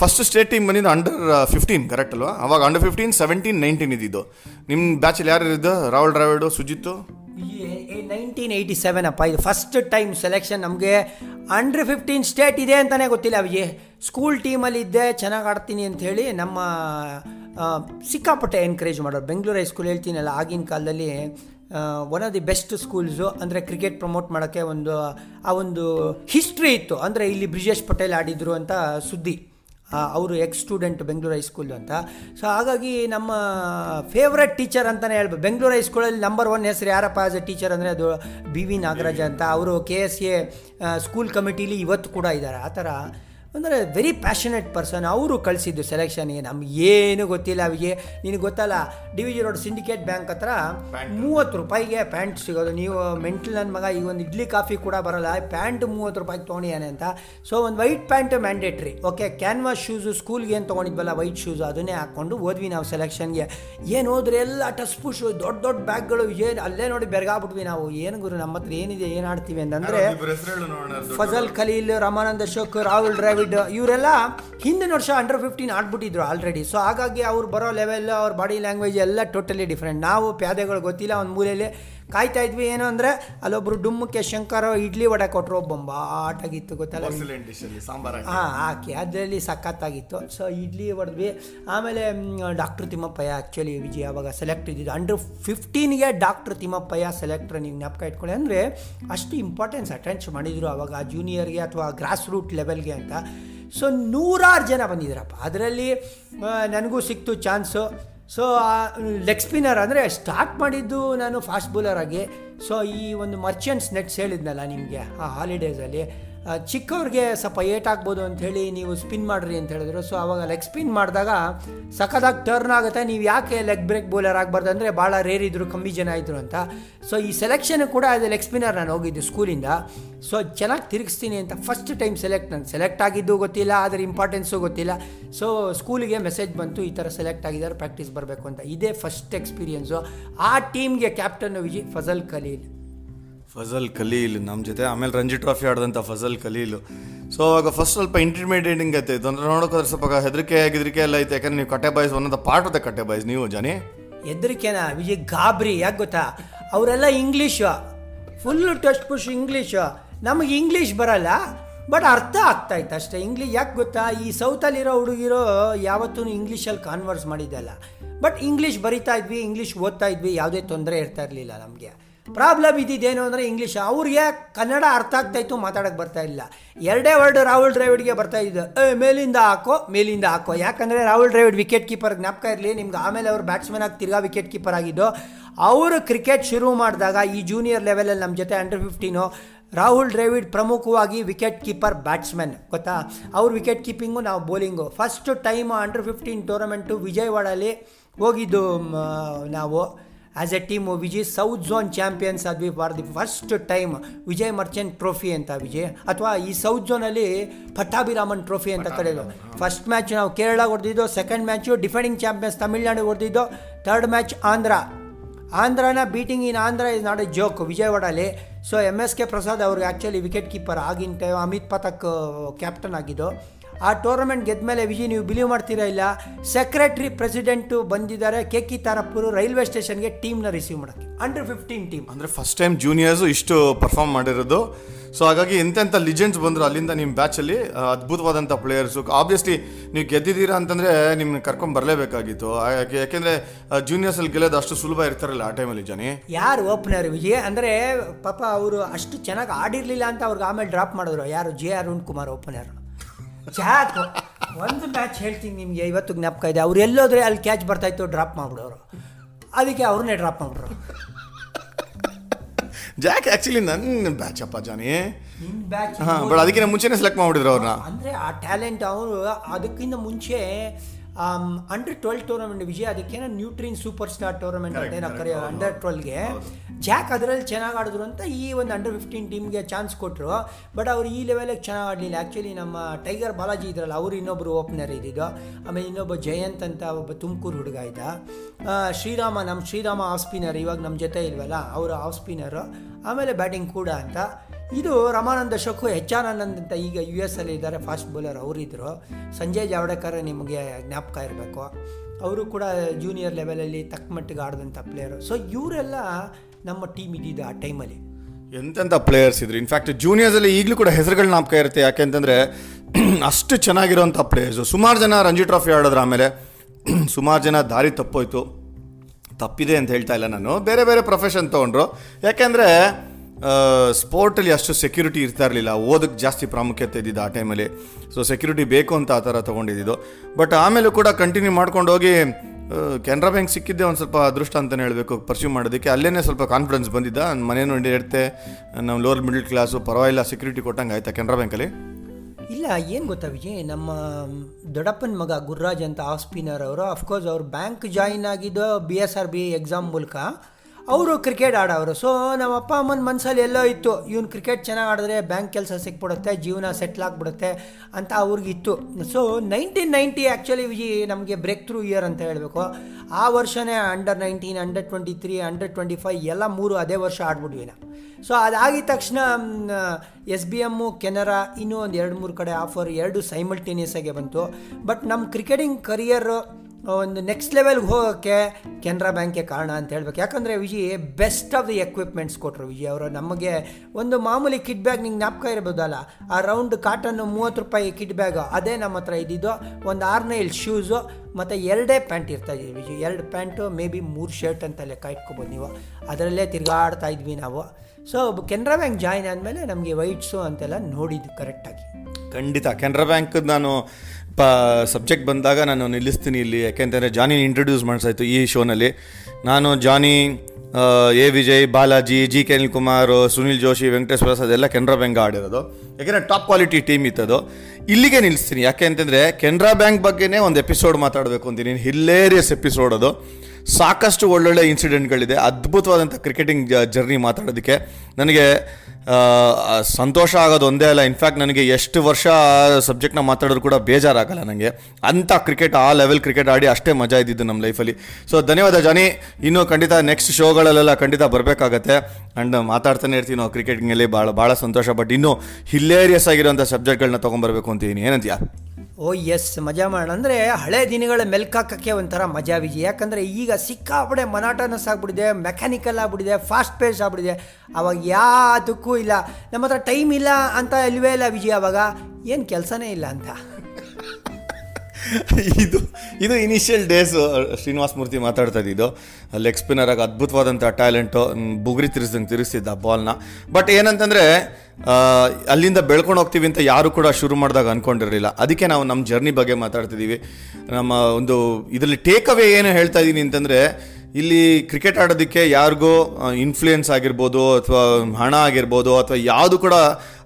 ಫಸ್ಟ್ ಸ್ಟೇಟ್ ಟೀಮ್ ಬಂದಿದ್ದು ಅಂಡರ್ ಫಿಫ್ಟೀನ್ ಕರೆಕ್ಟ್ ಅಲ್ವಾ? ಅವಾಗ ಅಂಡರ್ ಫಿಫ್ಟೀನ್ ಸೆವೆಂಟೀನ್ ನೈನ್ಟೀನ್ ಇದ್ದಿದ್ದು. ನಿಮ್ಮ ಬ್ಯಾಚಲ್ಲಿ ಯಾರು ಇದ್ದು? Rahul Dravid Sujith nineteen eighty seven ಅಪ್ಪ, ಇದು ಫಸ್ಟ್ ಟೈಮ್ ಸೆಲೆಕ್ಷನ್ ನಮಗೆ ಅಂಡರ್ ಫಿಫ್ಟೀನ್ ಸ್ಟೇಟ್ ಇದೆ ಅಂತಲೇ ಗೊತ್ತಿಲ್ಲ. ಅವಿಗೆ ಸ್ಕೂಲ್ ಟೀಮಲ್ಲಿ ಇದ್ದೆ, ಚೆನ್ನಾಗಿ ಆಡ್ತೀನಿ ಅಂತ ಹೇಳಿ ನಮ್ಮ ಸಿಕ್ಕಾಪಟ್ಟೆ ಎನ್ಕರೇಜ್ ಮಾಡೋರು. ಬೆಂಗಳೂರು ಹೈಸ್ಕೂಲ್ ಹೇಳ್ತೀನಲ್ಲ, ಆಗಿನ ಕಾಲದಲ್ಲಿ one of the best schools ಅಂದರೆ ಕ್ರಿಕೆಟ್ ಪ್ರಮೋಟ್ ಮಾಡೋಕ್ಕೆ ಒಂದು, ಆ ಒಂದು ಹಿಸ್ಟ್ರಿ ಇತ್ತು. ಅಂದರೆ ಇಲ್ಲಿ ಬ್ರಿಜೇಶ್ ಪಟೇಲ್ ಆಡಿದ್ರು ಅಂತ ಸುದ್ದಿ. ಅವರು ex student Bengaluru high school ಅಂತ. ಸೊ ಹಾಗಾಗಿ ನಮ್ಮ ಫೇವ್ರೆಟ್ ಟೀಚರ್ ಅಂತಲೇ ಹೇಳ್ಬೋದು ಬೆಂಗಳೂರು ಹೈಸ್ಕೂಲಲ್ಲಿ ನಂಬರ್ ಒನ್ ಹೆಸರು ಯಾರಪ್ಪ ಆಸ್ ಎ ಟೀಚರ್ ಅಂದರೆ ಅದು ಬಿ ವಿ ನಾಗರಾಜ ಅಂತ. ಅವರು ಕೆ ಎಸ್ ಎ ಸ್ಕೂಲ್ ಕಮಿಟೀಲಿ ಇವತ್ತು ಕೂಡ ಇದ್ದಾರೆ. ಆ ಥರ ಅಂದರೆ ವೆರಿ ಪ್ಯಾಷನೇಟ್ ಪರ್ಸನ್ ಅವರು ಕಳಿಸಿದ್ದು ಸೆಲೆಕ್ಷನ್ಗೆ ನಮ್ಗೆ ಏನು ಗೊತ್ತಿಲ್ಲ ಅವಿಗೆ ನಿನಗೆ ಗೊತ್ತಲ್ಲ D V G road Syndicate Bank ಹತ್ರ ಮೂವತ್ತು ರೂಪಾಯಿಗೆ ಪ್ಯಾಂಟ್ ಸಿಗೋದು. ನೀವು ಮೆಂಟಲ್ ನನ್ನ ಮಗ ಈಗ ಒಂದು ಇಡ್ಲಿ ಕಾಫಿ ಕೂಡ ಬರಲ್ಲ ಪ್ಯಾಂಟ್ ಮೂವತ್ತು ರೂಪಾಯಿಗೆ ತೊಗೊಂಡಿಯಾನೆ ಅಂತ. ಸೊ ಒಂದು white pant mandatory okay canvas shoes ಸ್ಕೂಲ್ಗೆ ಏನು ತೊಗೊಂಡಿದ್ವಲ್ಲ ವೈಟ್ ಶೂಸು ಅದನ್ನೇ ಹಾಕ್ಕೊಂಡು ಹೋದ್ವಿ ನಾವು ಸೆಲೆಕ್ಷನ್ಗೆ ಏನು ಹೋದ್ರೆ ಎಲ್ಲ ಟಸ್ ಪುಷ್ ದೊಡ್ಡ ದೊಡ್ಡ ಬ್ಯಾಗ್ಗಳು ಏನು ಅಲ್ಲೇ ನೋಡಿ ಬೆರಗಾಗ್ಬಿಟ್ವಿ ನಾವು. ಏನು ಗುರು ನಮ್ಮ ಹತ್ರ ಏನಿದೆ ಏನು ಆಡ್ತೀವಿ ಅಂತಂದರೆ ಫಜಲ್ ಖಲೀಲ್ ರಮಾನಂದ ಅಶೋಕ್ ರಾಹುಲ್ ದ್ರಾವಿಡ್ ಇವರೆಲ್ಲ ಹಿಂದಿನ ವರ್ಷ ಅಂಡರ್ ಫಿಫ್ಟೀನ್ ಆಡ್ಬಿಟ್ಟಿದ್ರು ಆಲ್ರೆಡಿ ಸೊ ಹಾಗಾಗಿ ಅವ್ರು ಬರೋ ಲೆವೆಲ್ ಅವ್ರ ಬಾಡಿ ಲ್ಯಾಂಗ್ವೇಜ್ ಎಲ್ಲ ಟೋಟಲಿ ಡಿಫ್ರೆಂಟ್ ನಾವು ಪ್ಯಾದೆಗಳು ಗೊತ್ತಿಲ್ಲ ಒಂದು ಮೂಲೆಯಲ್ಲಿ ಕಾಯ್ತಾ ಇದ್ವಿ. ಏನು ಅಂದರೆ ಅಲ್ಲೊಬ್ರು ಡುಮ್ಮಕ್ಕೆ ಶಂಕರ ಇಡ್ಲಿ ವಡೆ ಕೊಟ್ಟರು ಬೊಂಬಾಟಾಗಿತ್ತು ಗೊತ್ತಲ್ಲ? ಡಿಶಲ್ಲಿ ಸಾಂಬಾರ್ ಹಾಂ ಹಾಕಿ. ಅದರಲ್ಲಿ ಸಖತ್ತಾಗಿತ್ತು. ಸೊ ಇಡ್ಲಿ ಹೊಡೆದ್ವಿ ಆಮೇಲೆ ಡಾಕ್ಟ್ರ್ ತಿಮ್ಮಪ್ಪಯ್ಯ ಆ್ಯಕ್ಚುಲಿ ವಿಜಯ್ ಅವಾಗ ಸೆಲೆಕ್ಟ್ ಇದ್ದಿದ್ದು. ಅಂಡರ್ ಫಿಫ್ಟೀನ್ಗೆ ಡಾಕ್ಟ್ರ್ ತಿಮ್ಮಪ್ಪಯ್ಯ ಸೆಲೆಕ್ಟ್ರ್ ನೀವು ಜ್ಞಾಪಕ ಇಟ್ಕೊಳ್ಳಿ. ಅಂದರೆ ಅಷ್ಟು ಇಂಪಾರ್ಟೆನ್ಸ್ ಅಟೆಂಚ್ ಮಾಡಿದರು ಅವಾಗ ಜೂನಿಯರ್ಗೆ ಅಥವಾ ಗ್ರಾಸ್ ರೂಟ್ ಲೆವೆಲ್ಗೆ ಅಂತ. ಸೊ ನೂರಾರು ಜನ ಬಂದಿದ್ರಪ್ಪ. ಅದರಲ್ಲಿ ನನಗೂ ಸಿಕ್ತು ಚಾನ್ಸು. ಸೊ ಲೆಗ್ ಸ್ಪಿನ್ನರ್ ಅಂದರೆ ಸ್ಟಾರ್ಟ್ ಮಾಡಿದ್ದು ನಾನು ಫಾಸ್ಟ್ ಬೌಲರ್ ಆಗಿ. ಸೊ ಈ ಒಂದು ಮರ್ಚೆಂಟ್ಸ್ ನೆಟ್ಸ್ ಹೇಳಿದ್ನಲ್ಲ ನಿಮಗೆ ಆ ಹಾಲಿಡೇಸಲ್ಲಿ ಚಿಕ್ಕವ್ರಿಗೆ ಸ್ವಲ್ಪ ಏಟಾಗ್ಬೋದು ಅಂಥೇಳಿ ನೀವು ಸ್ಪಿನ್ ಮಾಡಿರಿ ಅಂತ ಹೇಳಿದ್ರು. ಸೊ ಆವಾಗ ಲೆಗ್ ಸ್ಪಿನ್ ಮಾಡಿದಾಗ ಸಖತ್ತಾಗಿ ಟರ್ನ್ ಆಗುತ್ತೆ. ನೀವು ಯಾಕೆ ಲೆಗ್ ಬ್ರೇಕ್ ಬೌಲರ್ ಆಗಬಾರ್ದು ಅಂದರೆ ಭಾಳ ರೇರ್ ಇದ್ದರು ಕಮ್ಮಿ ಜನ ಇದ್ದರು ಅಂತ. ಸೊ ಈ ಸೆಲೆಕ್ಷನ್ ಕೂಡ ಅದು ಲೆಗ್ ಸ್ಪಿನ್ನರ್ ನಾನು ಹೋಗಿದ್ದು ಸ್ಕೂಲಿಂದ ಸೊ ಚೆನ್ನಾಗಿ ತಿರುಗಿಸ್ತೀನಿ ಅಂತ ಫಸ್ಟ್ ಟೈಮ್ ಸೆಲೆಕ್ಟ್ ನಾನು ಸೆಲೆಕ್ಟ್ ಆಗಿದ್ದು ಗೊತ್ತಿಲ್ಲ ಅದರ ಇಂಪಾರ್ಟೆನ್ಸು ಗೊತ್ತಿಲ್ಲ. ಸೊ ಸ್ಕೂಲಿಗೆ ಮೆಸೇಜ್ ಬಂತು, ಈ ಥರ ಸೆಲೆಕ್ಟ್ ಆಗಿದ್ದಾರೆ ಪ್ರಾಕ್ಟೀಸ್ ಬರಬೇಕು ಅಂತ. ಇದೇ ಫಸ್ಟ್ ಎಕ್ಸ್ಪೀರಿಯನ್ಸು ಆ ಟೀಮ್ಗೆ ಕ್ಯಾಪ್ಟನ್ ವಿಜಯ್ ಫಜಲ್ ಖಲೀಲ್. ಫಜಲ್ ಖಲೀಲ್ ನಮ್ಮ ಜೊತೆ ಆಮೇಲೆ ರಂಜಿ ಟ್ರಾಫಿ ಆಡಿದಂಥ ಫಜಲ್ ಖಲೀಲು. ಸೊ ಅವಾಗ ಫಸ್ಟ್ ಸ್ವಲ್ಪ ಇಂಟರ್ಮೀಡಿಯೇಟಿಂಗ್ ಐತೆ ಅಂದ್ರೆ ನೋಡೋಕೆ ಸ್ವಲ್ಪ ಹೆದರಿಕೆ ಆಗಿದ್ರಿಕೆ ಎಲ್ಲ ಐತೆ. ಯಾಕಂದ್ರೆ ನೀವು ಕಟ್ಟೆ ಬಾಯ್ಸ್ ಒಂದೊಂದು ಪಾರ್ಟ್ ಆಫ್ ದ ಕಟ್ಟೆ ಬಾಯ್ಸ್ ನೀವು ಜನಿ? ಹೆದರಿಕೆನ? ವಿಜಯ್ ಗಾಬ್ರಿ ಯಾಕೆ ಗೊತ್ತಾ? ಅವರೆಲ್ಲ English full test push English ನಮಗೆ ಇಂಗ್ಲೀಷ್ ಬರಲ್ಲ ಬಟ್ ಅರ್ಥ ಆಗ್ತಾ ಇತ್ತು ಅಷ್ಟೇ. ಇಂಗ್ಲೀಷ್ ಯಾಕೆ ಗೊತ್ತಾ? ಈ ಸೌತಲ್ಲಿರೋ ಹುಡುಗಿರೋ ಯಾವತ್ತೂ ಇಂಗ್ಲೀಷಲ್ಲಿ ಕಾನ್ವರ್ಸ್ ಮಾಡಿದ್ದಲ್ಲ ಬಟ್ ಇಂಗ್ಲೀಷ್ ಬರಿತಾ ಇದ್ವಿ ಇಂಗ್ಲೀಷ್ ಓದ್ತಾ ಇದ್ವಿ ಯಾವುದೇ ತೊಂದರೆ ಇರ್ತಾ ಇರಲಿಲ್ಲ ನಮಗೆ. ಪ್ರಾಬ್ಲಮ್ ಇದ್ದಿದ್ದೇನು ಅಂದರೆ ಇಂಗ್ಲೀಷ್ ಅವ್ರಿಗೆ ಕನ್ನಡ ಅರ್ಥ ಆಗ್ತಾಯಿತ್ತು ಮಾತಾಡೋಕ್ಕೆ ಬರ್ತಾ ಇಲ್ಲ. ಎರಡೇ ವರ್ಡ್ ರಾಹುಲ್ ಡ್ರೈವಿಡ್ಗೆ ಬರ್ತಾ ಇದ್ದು, ಏ, ಮೇಲಿಂದ ಹಾಕೋ ಮೇಲಿಂದ ಹಾಕೋ. ಯಾಕಂದರೆ ರಾಹುಲ್ ಡ್ರೈವಿಡ್ ವಿಕೆಟ್ ಕೀಪರ್ ಜ್ಞಾಪಕ ಇರಲಿ, ನಿಮ್ಗೆ ಆಮೇಲೆ ಅವರು ಬ್ಯಾಟ್ಸ್ಮನ್ ಆಗಿ ತಿರ್ಗಾ ವಿಕೆಟ್ ಕೀಪರ್ ಆಗಿದ್ದು, ಅವರು ಕ್ರಿಕೆಟ್ ಶುರು ಮಾಡಿದಾಗ ಈ ಜೂನಿಯರ್ ಲೆವೆಲಲ್ಲಿ ನಮ್ಮ ಜೊತೆ ಅಂಡರ್ ಫಿಫ್ಟೀನು ರಾಹುಲ್ ಡ್ರೈವಿಡ್ ಪ್ರಮುಖವಾಗಿ ವಿಕೆಟ್ ಕೀಪರ್ ಬ್ಯಾಟ್ಸ್ಮನ್ ಗೊತ್ತಾ? ಅವ್ರ ವಿಕೆಟ್ ಕೀಪಿಂಗು ನಾವು bowling first time under fifteen tournament ವಿಜಯವಾಡಲ್ಲಿ ಹೋಗಿದ್ದು ನಾವು. As a team Vijay south zone champions ಆದ್ವಿ for the first time Vijay Merchant trophy ಅಂತ ವಿಜಯ್ ಅಥವಾ ಈ ಸೌತ್ ಝೋನಲ್ಲಿ ಪಟ್ಟಾಭಿರಾಮನ್ ಟ್ರೋಫಿ ಅಂತ ಕರೆಯೋದು. ಫಸ್ಟ್ ಮ್ಯಾಚ್ ನಾವು ಕೇರಳ ಹೊಡೆದಿದ್ದು second match defending champions Tamil Nadu ಹೊಡೆದಿದ್ದು third match Andhra ಆಂಧ್ರನ beating in Andhra is not a joke ವಿಜಯವಾಡಲ್ಲಿ so M S K Prasad ಅವ್ರಿಗೆ actually wicket keeper ಆಗಿನ ಟೈಮ್ ಅಮಿತ್ ಪತಕ್ ಕ್ಯಾಪ್ಟನ್ ಆಗಿದ್ದು. ಆ ಟೂರ್ನಮೆಂಟ್ ಗೆದ್ದ ಮೇಲೆ ವಿಜಯ್ ನೀವು ಬಿಲೀವ್ ಮಾಡ್ತೀರಾ ಇಲ್ಲ? ಸೆಕ್ರೆಟ್ರಿ ಪ್ರೆಸಿಡೆಂಟು ಬಂದಿದ್ದಾರೆ. ಕೆ ಕಿ ತಾರಪ್ಪರು ರೈಲ್ವೆ ಸ್ಟೇಷನ್ಗೆ ಟೀಮ್ನ ರಿಸೀವ್ ಮಾಡೋಕ್ಕೆ. ಅಂಡರ್ ಫಿಫ್ಟೀನ್ ಟೀಮ್ ಅಂದರೆ ಫಸ್ಟ್ ಟೈಮ್ ಜೂನಿಯರ್ಸು ಇಷ್ಟು ಪರ್ಫಾರ್ಮ್ ಮಾಡಿರೋದು. ಸೊ ಹಾಗಾಗಿ ಎಂತೆಂಥ ಲಿಜೆಂಡ್ಸ್ ಬಂದರು ಅಲ್ಲಿಂದ ನಿಮ್ಮ ಬ್ಯಾಚಲ್ಲಿ ಅದ್ಭುತವಾದಂಥ ಪ್ಲೇಯರ್ಸು ಆಬ್ವಿಯಸ್ಲಿ ನೀವು ಗೆದ್ದಿದ್ದೀರಾ ಅಂತಂದರೆ ನಿಮ್ಮನ್ನ ಕರ್ಕೊಂಡು ಬರಲೇಬೇಕಾಗಿತ್ತು. ಯಾಕೆಂದರೆ ಜೂನಿಯರ್ಸಲ್ಲಿ ಗೆಲ್ಲೋದು ಅಷ್ಟು ಸುಲಭ ಇರ್ತಾರಲ್ಲ ಆ ಟೈಮಲ್ಲಿ ಜನಿ. ಯಾರು ಓಪನರ್ ವಿಜಯ್? ಅಂದರೆ ಪಾಪ ಅವರು ಅಷ್ಟು ಚೆನ್ನಾಗಿ ಆಡಿರಲಿಲ್ಲ ಅಂತ ಅವ್ರಿಗೆ ಆಮೇಲೆ ಡ್ರಾಪ್ ಮಾಡಿದ್ರು. ಯಾರು ಜೆ ಅರುಣ್ ಕುಮಾರ್ ಓಪನರ್ ಚಾಕ್ ಒಂದು ಮ್ಯಾಚ್ ಹೇಳ್ತೀನಿ ನಿಮಗೆ ಇವತ್ತು ಜ್ಞಾಪಕ ಇದೆ. ಅವ್ರು ಎಲ್ಲೋದ್ರೆ ಅಲ್ಲಿ ಕ್ಯಾಚ್ ಬರ್ತಾಯಿತ್ತು ಡ್ರಾಪ್ ಮಾಡಿಬಿಡೋರು. ಅದಕ್ಕೆ ಅವ್ರನ್ನೇ ಡ್ರಾಪ್ ಮಾಡಿಬಿಟ್ರು. ಜಾಕ್ ಆ್ಯಕ್ಚುಲಿ ನನ್ನ ಬ್ಯಾಚ್ ಅಪ್ಪ ಜಾನಿ. ಬ್ಯಾಚ್ ಹಾಂ ಬಟ್ ಅದಕ್ಕಿಂತ ಮುಂಚೆನೇ ಸೆಲೆಕ್ಟ್ ಮಾಡಿಬಿಡಿದ್ರು ಅವ್ರನ್ನ. ಅಂದರೆ ಆ ಟ್ಯಾಲೆಂಟ್ ಅವರು ಅದಕ್ಕಿಂತ ಮುಂಚೆ ಅಂಡರ್ ಟ್ವೆಲ್ ಟೂರ್ನಮೆಂಟ್ ವಿಜಯ್ ಅದಕ್ಕೇನೋ ನ್ಯೂಟ್ರಿನ್ ಸೂಪರ್ ಸ್ಟಾರ್ ಟೂರ್ನಮೆಂಟ್ ಅಂತ ಏನೋ ಕರೆಯೋ ಅಂಡರ್ ಟ್ವೆಲ್ಗೆ ಜಾಕ್ ಅದರಲ್ಲಿ ಚೆನ್ನಾಗಿ ಆಡಿದ್ರು ಅಂತ ಈ ಒಂದು ಅಂಡರ್ ಫಿಫ್ಟೀನ್ ಟೀಮ್ಗೆ ಚಾನ್ಸ್ ಕೊಟ್ಟರು ಬಟ್ ಅವ್ರು ಈ ಲೆವೆಲಿಗೆ ಚೆನ್ನಾಗಿ ಆಡಲಿಲ್ಲ. ಆ್ಯಕ್ಚುಲಿ ನಮ್ಮ ಟೈಗರ್ ಬಾಲಾಜಿ ಇದ್ರಲ್ಲ ಅವರು ಇನ್ನೊಬ್ಬರು ಓಪನರ್ ಇದ್ದಿದ್ದು. ಆಮೇಲೆ ಇನ್ನೊಬ್ಬ ಜಯಂತ್ ಅಂತ ಒಬ್ಬ ತುಮಕೂರು ಹುಡುಗ ಇದ್ದ. ಶ್ರೀರಾಮ ನಮ್ಮ ಶ್ರೀರಾಮ ಆಫ್ ಸ್ಪಿನ್ನರ್ ಇವಾಗ ನಮ್ಮ ಜೊತೆ ಇಲ್ವಲ್ಲ ಅವರು ಆಫ್ ಸ್ಪಿನ್ನರು ಆಮೇಲೆ ಬ್ಯಾಟಿಂಗ್ ಕೂಡ ಅಂತ. ಇದು ರಮಾನಂದ ಶೋಕು ಎಚ್ ಆನಂದ್ ಅಂತ ಈಗ ಯು ಎಸ್ ಅಲ್ಲಿ ಇದ್ದಾರೆ, ಫಾಸ್ಟ್ ಬೌಲರ್ ಅವರಿದ್ದರು ಸಂಜಯ್ ಜಾವಡೇಕರ್ ನಿಮಗೆ ಜ್ಞಾಪಕ ಇರಬೇಕು. ಅವರು ಕೂಡ ಜೂನಿಯರ್ ಲೆವೆಲಲ್ಲಿ ತಕ್ಕ ಮಟ್ಟಿಗೆ ಆಡಿದಂಥ ಪ್ಲೇಯರು ಸೊ ಇವರೆಲ್ಲ ನಮ್ಮ ಟೀಮ್ ಇದ್ದಿದ್ದು ಆ ಟೈಮಲ್ಲಿ ಎಂತೆಂಥ ಪ್ಲೇಯರ್ಸ್ ಇದ್ರು? ಇನ್ಫ್ಯಾಕ್ಟ್ ಜೂನಿಯರ್ಸಲ್ಲಿ ಈಗಲೂ ಕೂಡ ಹೆಸರುಗಳು ನಾಪಕ ಇರುತ್ತೆ. ಯಾಕೆಂತಂದರೆ ಅಷ್ಟು ಚೆನ್ನಾಗಿರೋಂಥ ಪ್ಲೇಯರ್ಸು ಸುಮಾರು ಜನ ರಂಜಿ ಟ್ರಾಫಿ ಆಡಿದ್ರು ಆಮೇಲೆ, ಸುಮಾರು ಜನ ದಾರಿ ತಪ್ಪೋಯ್ತು. ತಪ್ಪಿದೆ ಅಂತ ಹೇಳ್ತಾ ಇಲ್ಲ ನಾನು. ಬೇರೆ ಬೇರೆ ಪ್ರೊಫೆಷನ್ ತೊಗೊಂಡ್ರು. ಯಾಕೆಂದರೆ ಸ್ಪೋರ್ಟಲ್ಲಿ ಅಷ್ಟು ಸೆಕ್ಯೂರಿಟಿ ಇರ್ತಾ ಇರಲಿಲ್ಲ. ಓದಕ್ಕೆ ಜಾಸ್ತಿ ಪ್ರಾಮುಖ್ಯತೆ ಇದ್ದಿದ್ದು ಆ ಟೈಮಲ್ಲಿ ಸೊ ಸೆಕ್ಯೂರಿಟಿ ಬೇಕು ಅಂತ ಆ ಥರ ತೊಗೊಂಡಿದ್ದು ಬಟ್ ಆಮೇಲೆ ಕೂಡ ಕಂಟಿನ್ಯೂ ಮಾಡ್ಕೊಂಡು ಹೋಗಿ ಕೆನರಾ ಬ್ಯಾಂಕ್ ಸಿಕ್ಕಿದ್ದೆ ಒಂದು ಸ್ವಲ್ಪ ಅದೃಷ್ಟ ಅಂತಲೇ ಹೇಳಬೇಕು ಪರ್ಸ್ಯೂ ಮಾಡೋದಕ್ಕೆ. ಅಲ್ಲೇ ಸ್ವಲ್ಪ ಕಾನ್ಫಿಡೆನ್ಸ್ ಬಂದಿದ್ದ. ಮನೇನು ಇರುತ್ತೆ ನಮ್ಮ ಲೋವರ್ ಮಿಡಲ್ ಕ್ಲಾಸು ಪರವಾಗಿಲ್ಲ ಸೆಕ್ಯೂರಿಟಿ ಕೊಟ್ಟಂಗೆ ಆಯ್ತಾ ಕೆನರಾ ಬ್ಯಾಂಕಲ್ಲಿ ಇಲ್ಲ, ಏನು ಗೊತ್ತಾ ವಿಜಯ್? ನಮ್ಮ ದೊಡ್ಡಪ್ಪನ ಮಗ ಗುರುರಾಜ್ ಅಂತ ಆಫ್ ಸ್ಪಿನ್ನರ್ ಅವರು ಅಫ್ಕೋರ್ಸ್ ಅವ್ರು ಬ್ಯಾಂಕ್ ಜಾಯಿನ್ ಆಗಿದ್ದು B S R B exam ಮೂಲಕ ಅವರು ಕ್ರಿಕೆಟ್ ಆಡೋರು ಸೊ ನಮ್ಮ ಅಪ್ಪ, ಅಮ್ಮನ ಮನಸ್ಸಲ್ಲಿ ಎಲ್ಲೋ ಇತ್ತು. ಇವ್ನು ಕ್ರಿಕೆಟ್ ಚೆನ್ನಾಗಿ ಆಡಿದ್ರೆ ಬ್ಯಾಂಕ್ ಕೆಲಸ ಸಿಕ್ಬಿಡುತ್ತೆ, ಜೀವನ ಸೆಟ್ಲ್ ಆಗಿಬಿಡುತ್ತೆ ಅಂತ ಅವ್ರಿಗಿತ್ತು so nineteen ninety actually Viji ನಮಗೆ ಬ್ರೇಕ್ ಥ್ರೂ ಇಯರ್ ಅಂತ ಹೇಳಬೇಕು. ಆ ವರ್ಷನೇ under nineteen under twenty three under twenty five ಎಲ್ಲ ಮೂರು ಅದೇ ವರ್ಷ ಆಡ್ಬಿಟ್ವಿ ನಾವು. ಸೊ ಅದಾಗಿದ ತಕ್ಷಣ ಎಸ್ ಬಿ ಎಮ್ಮು ಕೆನರಾ, ಇನ್ನೂ ಒಂದು ಎರಡು ಮೂರು ಕಡೆ ಆಫರ್ ಎರಡು ಸೈಮಲ್ಟೇನಿಯಸ್ ಆಗಿ ಬಂತು. ಬಟ್ ನಮ್ಮ ಕ್ರಿಕೆಟಿಂಗ್ ಕರಿಯರ್ ಒಂದು ನೆಕ್ಸ್ಟ್ ಲೆವೆಲ್ಗೆ ಹೋಗೋಕ್ಕೆ ಕೆನರಾ ಬ್ಯಾಂಕೇ ಕಾರಣ ಅಂತ ಹೇಳ್ಬೇಕು. ಯಾಕಂದರೆ Viji best of the equipments ಕೊಟ್ಟರು ವಿಜಿ ಅವರು. ನಮಗೆ ಒಂದು ಮಾಮೂಲಿ ಕಿಟ್ ಬ್ಯಾಗ್ ನಿಂಗೆ ಜ್ಞಾಪಕ ಇರ್ಬೋದಲ್ಲ? ಆ ರೌಂಡ್ ಕಾಟನ್ನು ಮೂವತ್ತು ರೂಪಾಯಿ ಕಿಟ್ ಬ್ಯಾಗ್ ಅದೇ ನಮ್ಮ ಹತ್ರ ಇದ್ದಿದ್ದು. ಒಂದು ಆರ್ನೈಲ್ ಶೂಸು ಮತ್ತು ಎರಡೇ ಪ್ಯಾಂಟ್ ಇರ್ತಾ ಇದ್ವಿ ವಿಜಿ ಎರಡು ಪ್ಯಾಂಟು ಮೇ ಬಿ ಮೂರು ಶರ್ಟ್ ಅಂತ ಲೆಕ್ಕ ಇಟ್ಕೊಬೋದು ನೀವು. ಅದರಲ್ಲೇ ತಿರುಗಾಡ್ತಾ ಇದ್ವಿ ನಾವು. ಸೊ ಕೆನರಾ ಬ್ಯಾಂಕ್ ಜಾಯಿನ್ ಆದಮೇಲೆ ನಮಗೆ ವೈಟ್ಸು ಅಂತೆಲ್ಲ ನೋಡಿದ್ದು ಕರೆಕ್ಟಾಗಿ ಖಂಡಿತ. ಕೆನರಾ ಬ್ಯಾಂಕ್ ನಾನು ಪ ಸಬ್ಜೆಕ್ಟ್ ಬಂದಾಗ ನಾನು ನಿಲ್ಲಿಸ್ತೀನಿ ಇಲ್ಲಿ. ಯಾಕೆಂತಂದರೆ ಜಾನಿ ಇಂಟ್ರೊಡ್ಯೂಸ್ ಮಾಡಿಸಾಯ್ತು ಈ ಶೋನಲ್ಲಿ ನಾನು Johnny A Vijay, Balaji, G K Anil Kumar Sunil Joshi, Venkatesh Prasad ಎಲ್ಲ ಕೆನರಾ ಬ್ಯಾಂಕ್ ಆಡಿರೋದು. ಯಾಕೆಂದರೆ ಟಾಪ್ ಕ್ವಾಲಿಟಿ ಟೀಮ್ ಇತ್ತದು ಇಲ್ಲಿಗೆ ನಿಲ್ಲಿಸ್ತೀನಿ. ಯಾಕೆ ಅಂತಂದರೆ ಕೆನರಾ ಬ್ಯಾಂಕ್ ಬಗ್ಗೆನೇ ಒಂದು ಎಪಿಸೋಡ್ ಮಾತಾಡಬೇಕು ಅಂತೀನಿ. ಹಿಲ್ಲೇರಿಯಸ್ ಎಪಿಸೋಡ್ ಅದು. ಸಾಕಷ್ಟು ಒಳ್ಳೊಳ್ಳೆ ಇನ್ಸಿಡೆಂಟ್ಗಳಿದೆ ಅದ್ಭುತವಾದಂಥ ಕ್ರಿಕೆಟಿಂಗ್ ಜರ್ನಿ ಮಾತಾಡೋದಕ್ಕೆ. ನನಗೆ ಸಂತೋಷ ಆಗೋದು ಒಂದೇ ಅಲ್ಲ. ಇನ್ಫ್ಯಾಕ್ಟ್ ನನಗೆ ಎಷ್ಟು ವರ್ಷ ಸಬ್ಜೆಕ್ಟ್ನ ಮಾತಾಡೋರು ಕೂಡ ಬೇಜಾರಾಗಲ್ಲ ನನಗೆ ಅಂಥ ಕ್ರಿಕೆಟ್ ಆ ಲೆವೆಲ್ ಕ್ರಿಕೆಟ್ ಆಡಿ ಅಷ್ಟೇ ಮಜಾ ಇದ್ದಿದ್ದು ನಮ್ಮ ಲೈಫಲ್ಲಿ ಸೊ ಧನ್ಯವಾದ ಜಾನಿ. ಇನ್ನೂ ಖಂಡಿತ ನೆಕ್ಸ್ಟ್ ಶೋಗಳಲ್ಲೆಲ್ಲ ಖಂಡಿತ ಬರಬೇಕಾಗತ್ತೆ. ಆ್ಯಂಡ್ ಮಾತಾಡ್ತಾನೆ ಇರ್ತೀನಿ ನಾವು ಕ್ರಿಕೆಟ್ನಲ್ಲಿ ಭಾಳ ಭಾಳ ಸಂತೋಷ. ಬಟ್ ಇನ್ನೂ ಹಿಲ್ಲೇರಿಯಸ್ ಆಗಿರೋಂಥ ಸಬ್ಜೆಕ್ಟ್ಗಳನ್ನ ತೊಗೊಂಬರ್ಬೇಕು ಅಂತಿದ್ದೀನಿ ಏನಂತೀಯ? ಓ, ಎಸ್, ಮಜಾ ಮಾಡೋಣ. ಅಂದರೆ ಹಳೆ ದಿನಗಳ ಮೆಲ್ಕಾಕಕ್ಕೆ ಒಂಥರ ಮಜಾ ವಿಜಿ ಯಾಕಂದರೆ ಈಗ ಸಿಕ್ಕಾಪಡೆ ಮನಾಟನಸ್ ಆಗ್ಬಿಟ್ಟಿದೆ, ಮೆಕ್ಯಾನಿಕಲ್ ಆಗ್ಬಿಟ್ಟಿದೆ, ಫಾಸ್ಟ್ ಪೇಸ್ ಆಗ್ಬಿಟ್ಟಿದೆ. ಅವಾಗ ಯಾವುದಕ್ಕೂ ಇಲ್ಲ. ನಮ್ಮ ಹತ್ರ ಟೈಮ್ ಇಲ್ಲ ಅಂತ ಇಲ್ವೇ ಇಲ್ಲ ವಿಜಿ ಅವಾಗ. ಏನು ಕೆಲಸನೇ ಇಲ್ಲ ಅಂತ. ಇದು ಇದು ಇನಿಷಿಯಲ್ ಡೇಸ್ ಶ್ರೀನಿವಾಸ ಮೂರ್ತಿ ಮಾತಾಡ್ತಾ ಇದ್ದಿದ್ದು. ಲೆಗ್ ಸ್ಪಿನ್ನರ್ ಆಗಿ ಅದ್ಭುತವಾದಂಥ ಟ್ಯಾಲೆಂಟು ಬುಗುರಿ ತಿರ್ಸ್ದಂಗೆ ತಿರುಗಿಸಿದ್ದ ಬಾಲ್ನ ಬಟ್ ಏನಂತಂದರೆ ಅಲ್ಲಿಂದ ಬೆಳ್ಕೊಂಡು ಹೋಗ್ತೀವಿ ಅಂತ ಯಾರು ಕೂಡ ಶುರು ಮಾಡಿದಾಗ ಅಂದ್ಕೊಂಡಿರಲಿಲ್ಲ ಅದಕ್ಕೆ ನಾವು ನಮ್ಮ ಜರ್ನಿ ಬಗ್ಗೆ ಮಾತಾಡ್ತಿದ್ದೀವಿ. ನಮ್ಮ ಒಂದು, ಇದರಲ್ಲಿ ಟೇಕ್ ಅವೇ ಏನು ಹೇಳ್ತಾ ಇದ್ದೀನಿ ಅಂತಂದರೆ ಇಲ್ಲಿ ಕ್ರಿಕೆಟ್ ಆಡೋದಕ್ಕೆ ಯಾರಿಗೋ ಇನ್ಫ್ಲೂಯೆನ್ಸ್ ಆಗಿರ್ಬೋದು ಅಥವಾ ಹಣ ಆಗಿರ್ಬೋದು ಅಥವಾ ಯಾವುದು ಕೂಡ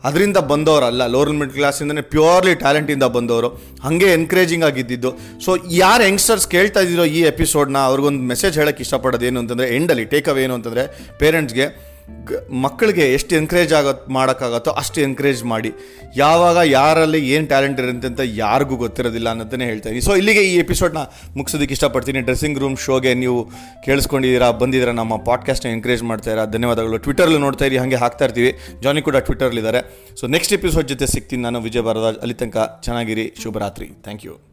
ಅದರಿಂದ ಬಂದವರಲ್ಲ ಲೋವರ್ ಮಿಡ್ಲ್ ಕ್ಲಾಸಿಂದನೇ ಪ್ಯೂರ್ಲಿ ಟ್ಯಾಲೆಂಟಿಂದ ಬಂದವರು. ಹಾಗೆ ಎನ್ಕರೇಜಿಂಗ್ ಆಗಿದ್ದಿದ್ದು. ಸೊ ಯಾರು ಯಂಗ್ಸ್ಟರ್ಸ್ ಕೇಳ್ತಾ ಇದ್ದೀರೋ ಈ ಎಪಿಸೋಡ್ನ ಅವ್ರಿಗೊಂದು ಮೆಸೇಜ್ ಹೇಳೋಕ್ಕೆ ಇಷ್ಟಪಡೋದು ಏನು ಅಂತಂದರೆ ಎಂಡಲ್ಲಿ ಟೇಕ್ ಅವೇ ಏನು ಅಂತಂದರೆ ಪೇರೆಂಟ್ಸ್ಗೆ ಮಕ್ಕಳಿಗೆ ಎಷ್ಟು ಎನ್ಕರೇಜ್ ಆಗೋ, ಮಾಡೋಕ್ಕಾಗತ್ತೋ ಅಷ್ಟು ಎನ್ಕರೇಜ್ ಮಾಡಿ. ಯಾವಾಗ ಯಾರಲ್ಲಿ ಏನು ಟ್ಯಾಲೆಂಟ್ ಇರುತ್ತೆ ಅಂತ ಯಾರಿಗೂ ಗೊತ್ತಿರೋದಿಲ್ಲ ಅನ್ನೋದನ್ನೇ ಹೇಳ್ತಾ ಇದ್ದೀನಿ ಸೊ ಇಲ್ಲಿಗೆ ಈ ಎಪಿಸೋಡ್ನ ಮುಗಿಸೋದಕ್ಕೆ ಇಷ್ಟಪಡ್ತೀನಿ. ಡ್ರೆಸ್ಸಿಂಗ್ ರೂಮ್ ಶೋಗೆ ನೀವು ಕೇಳಿಸ್ಕೊಂಡಿದ್ದೀರಾ, ಬಂದಿದ್ದೀರಾ, ನಮ್ಮ ಪಾಡ್ಕಾಸ್ಟ್ನ ಎನ್ಕರೇಜ್ ಮಾಡ್ತಾ ಇರೋ ಧನ್ಯವಾದಗಳು. ಟ್ವಿಟರಲ್ಲಿ ನೋಡ್ತಾ ಇರಿ, ಹಾಗೆ ಹಾಕ್ತಾ ಇರ್ತೀವಿ. ಜಾನಿ ಕೂಡ ಟ್ವಿಟರ್ಲಿದ್ದಾರೆ ಸೊ ನೆಕ್ಸ್ಟ್ ಎಪಿಸೋಡ್ ಜೊತೆ ಸಿಗ್ತೀನಿ ನಾನು, ವಿಜಯ ಅಲ್ಲಿ ತನಕ ಚೆನ್ನಾಗಿರಿ, ಶುಭರಾತ್ರಿ. Thank you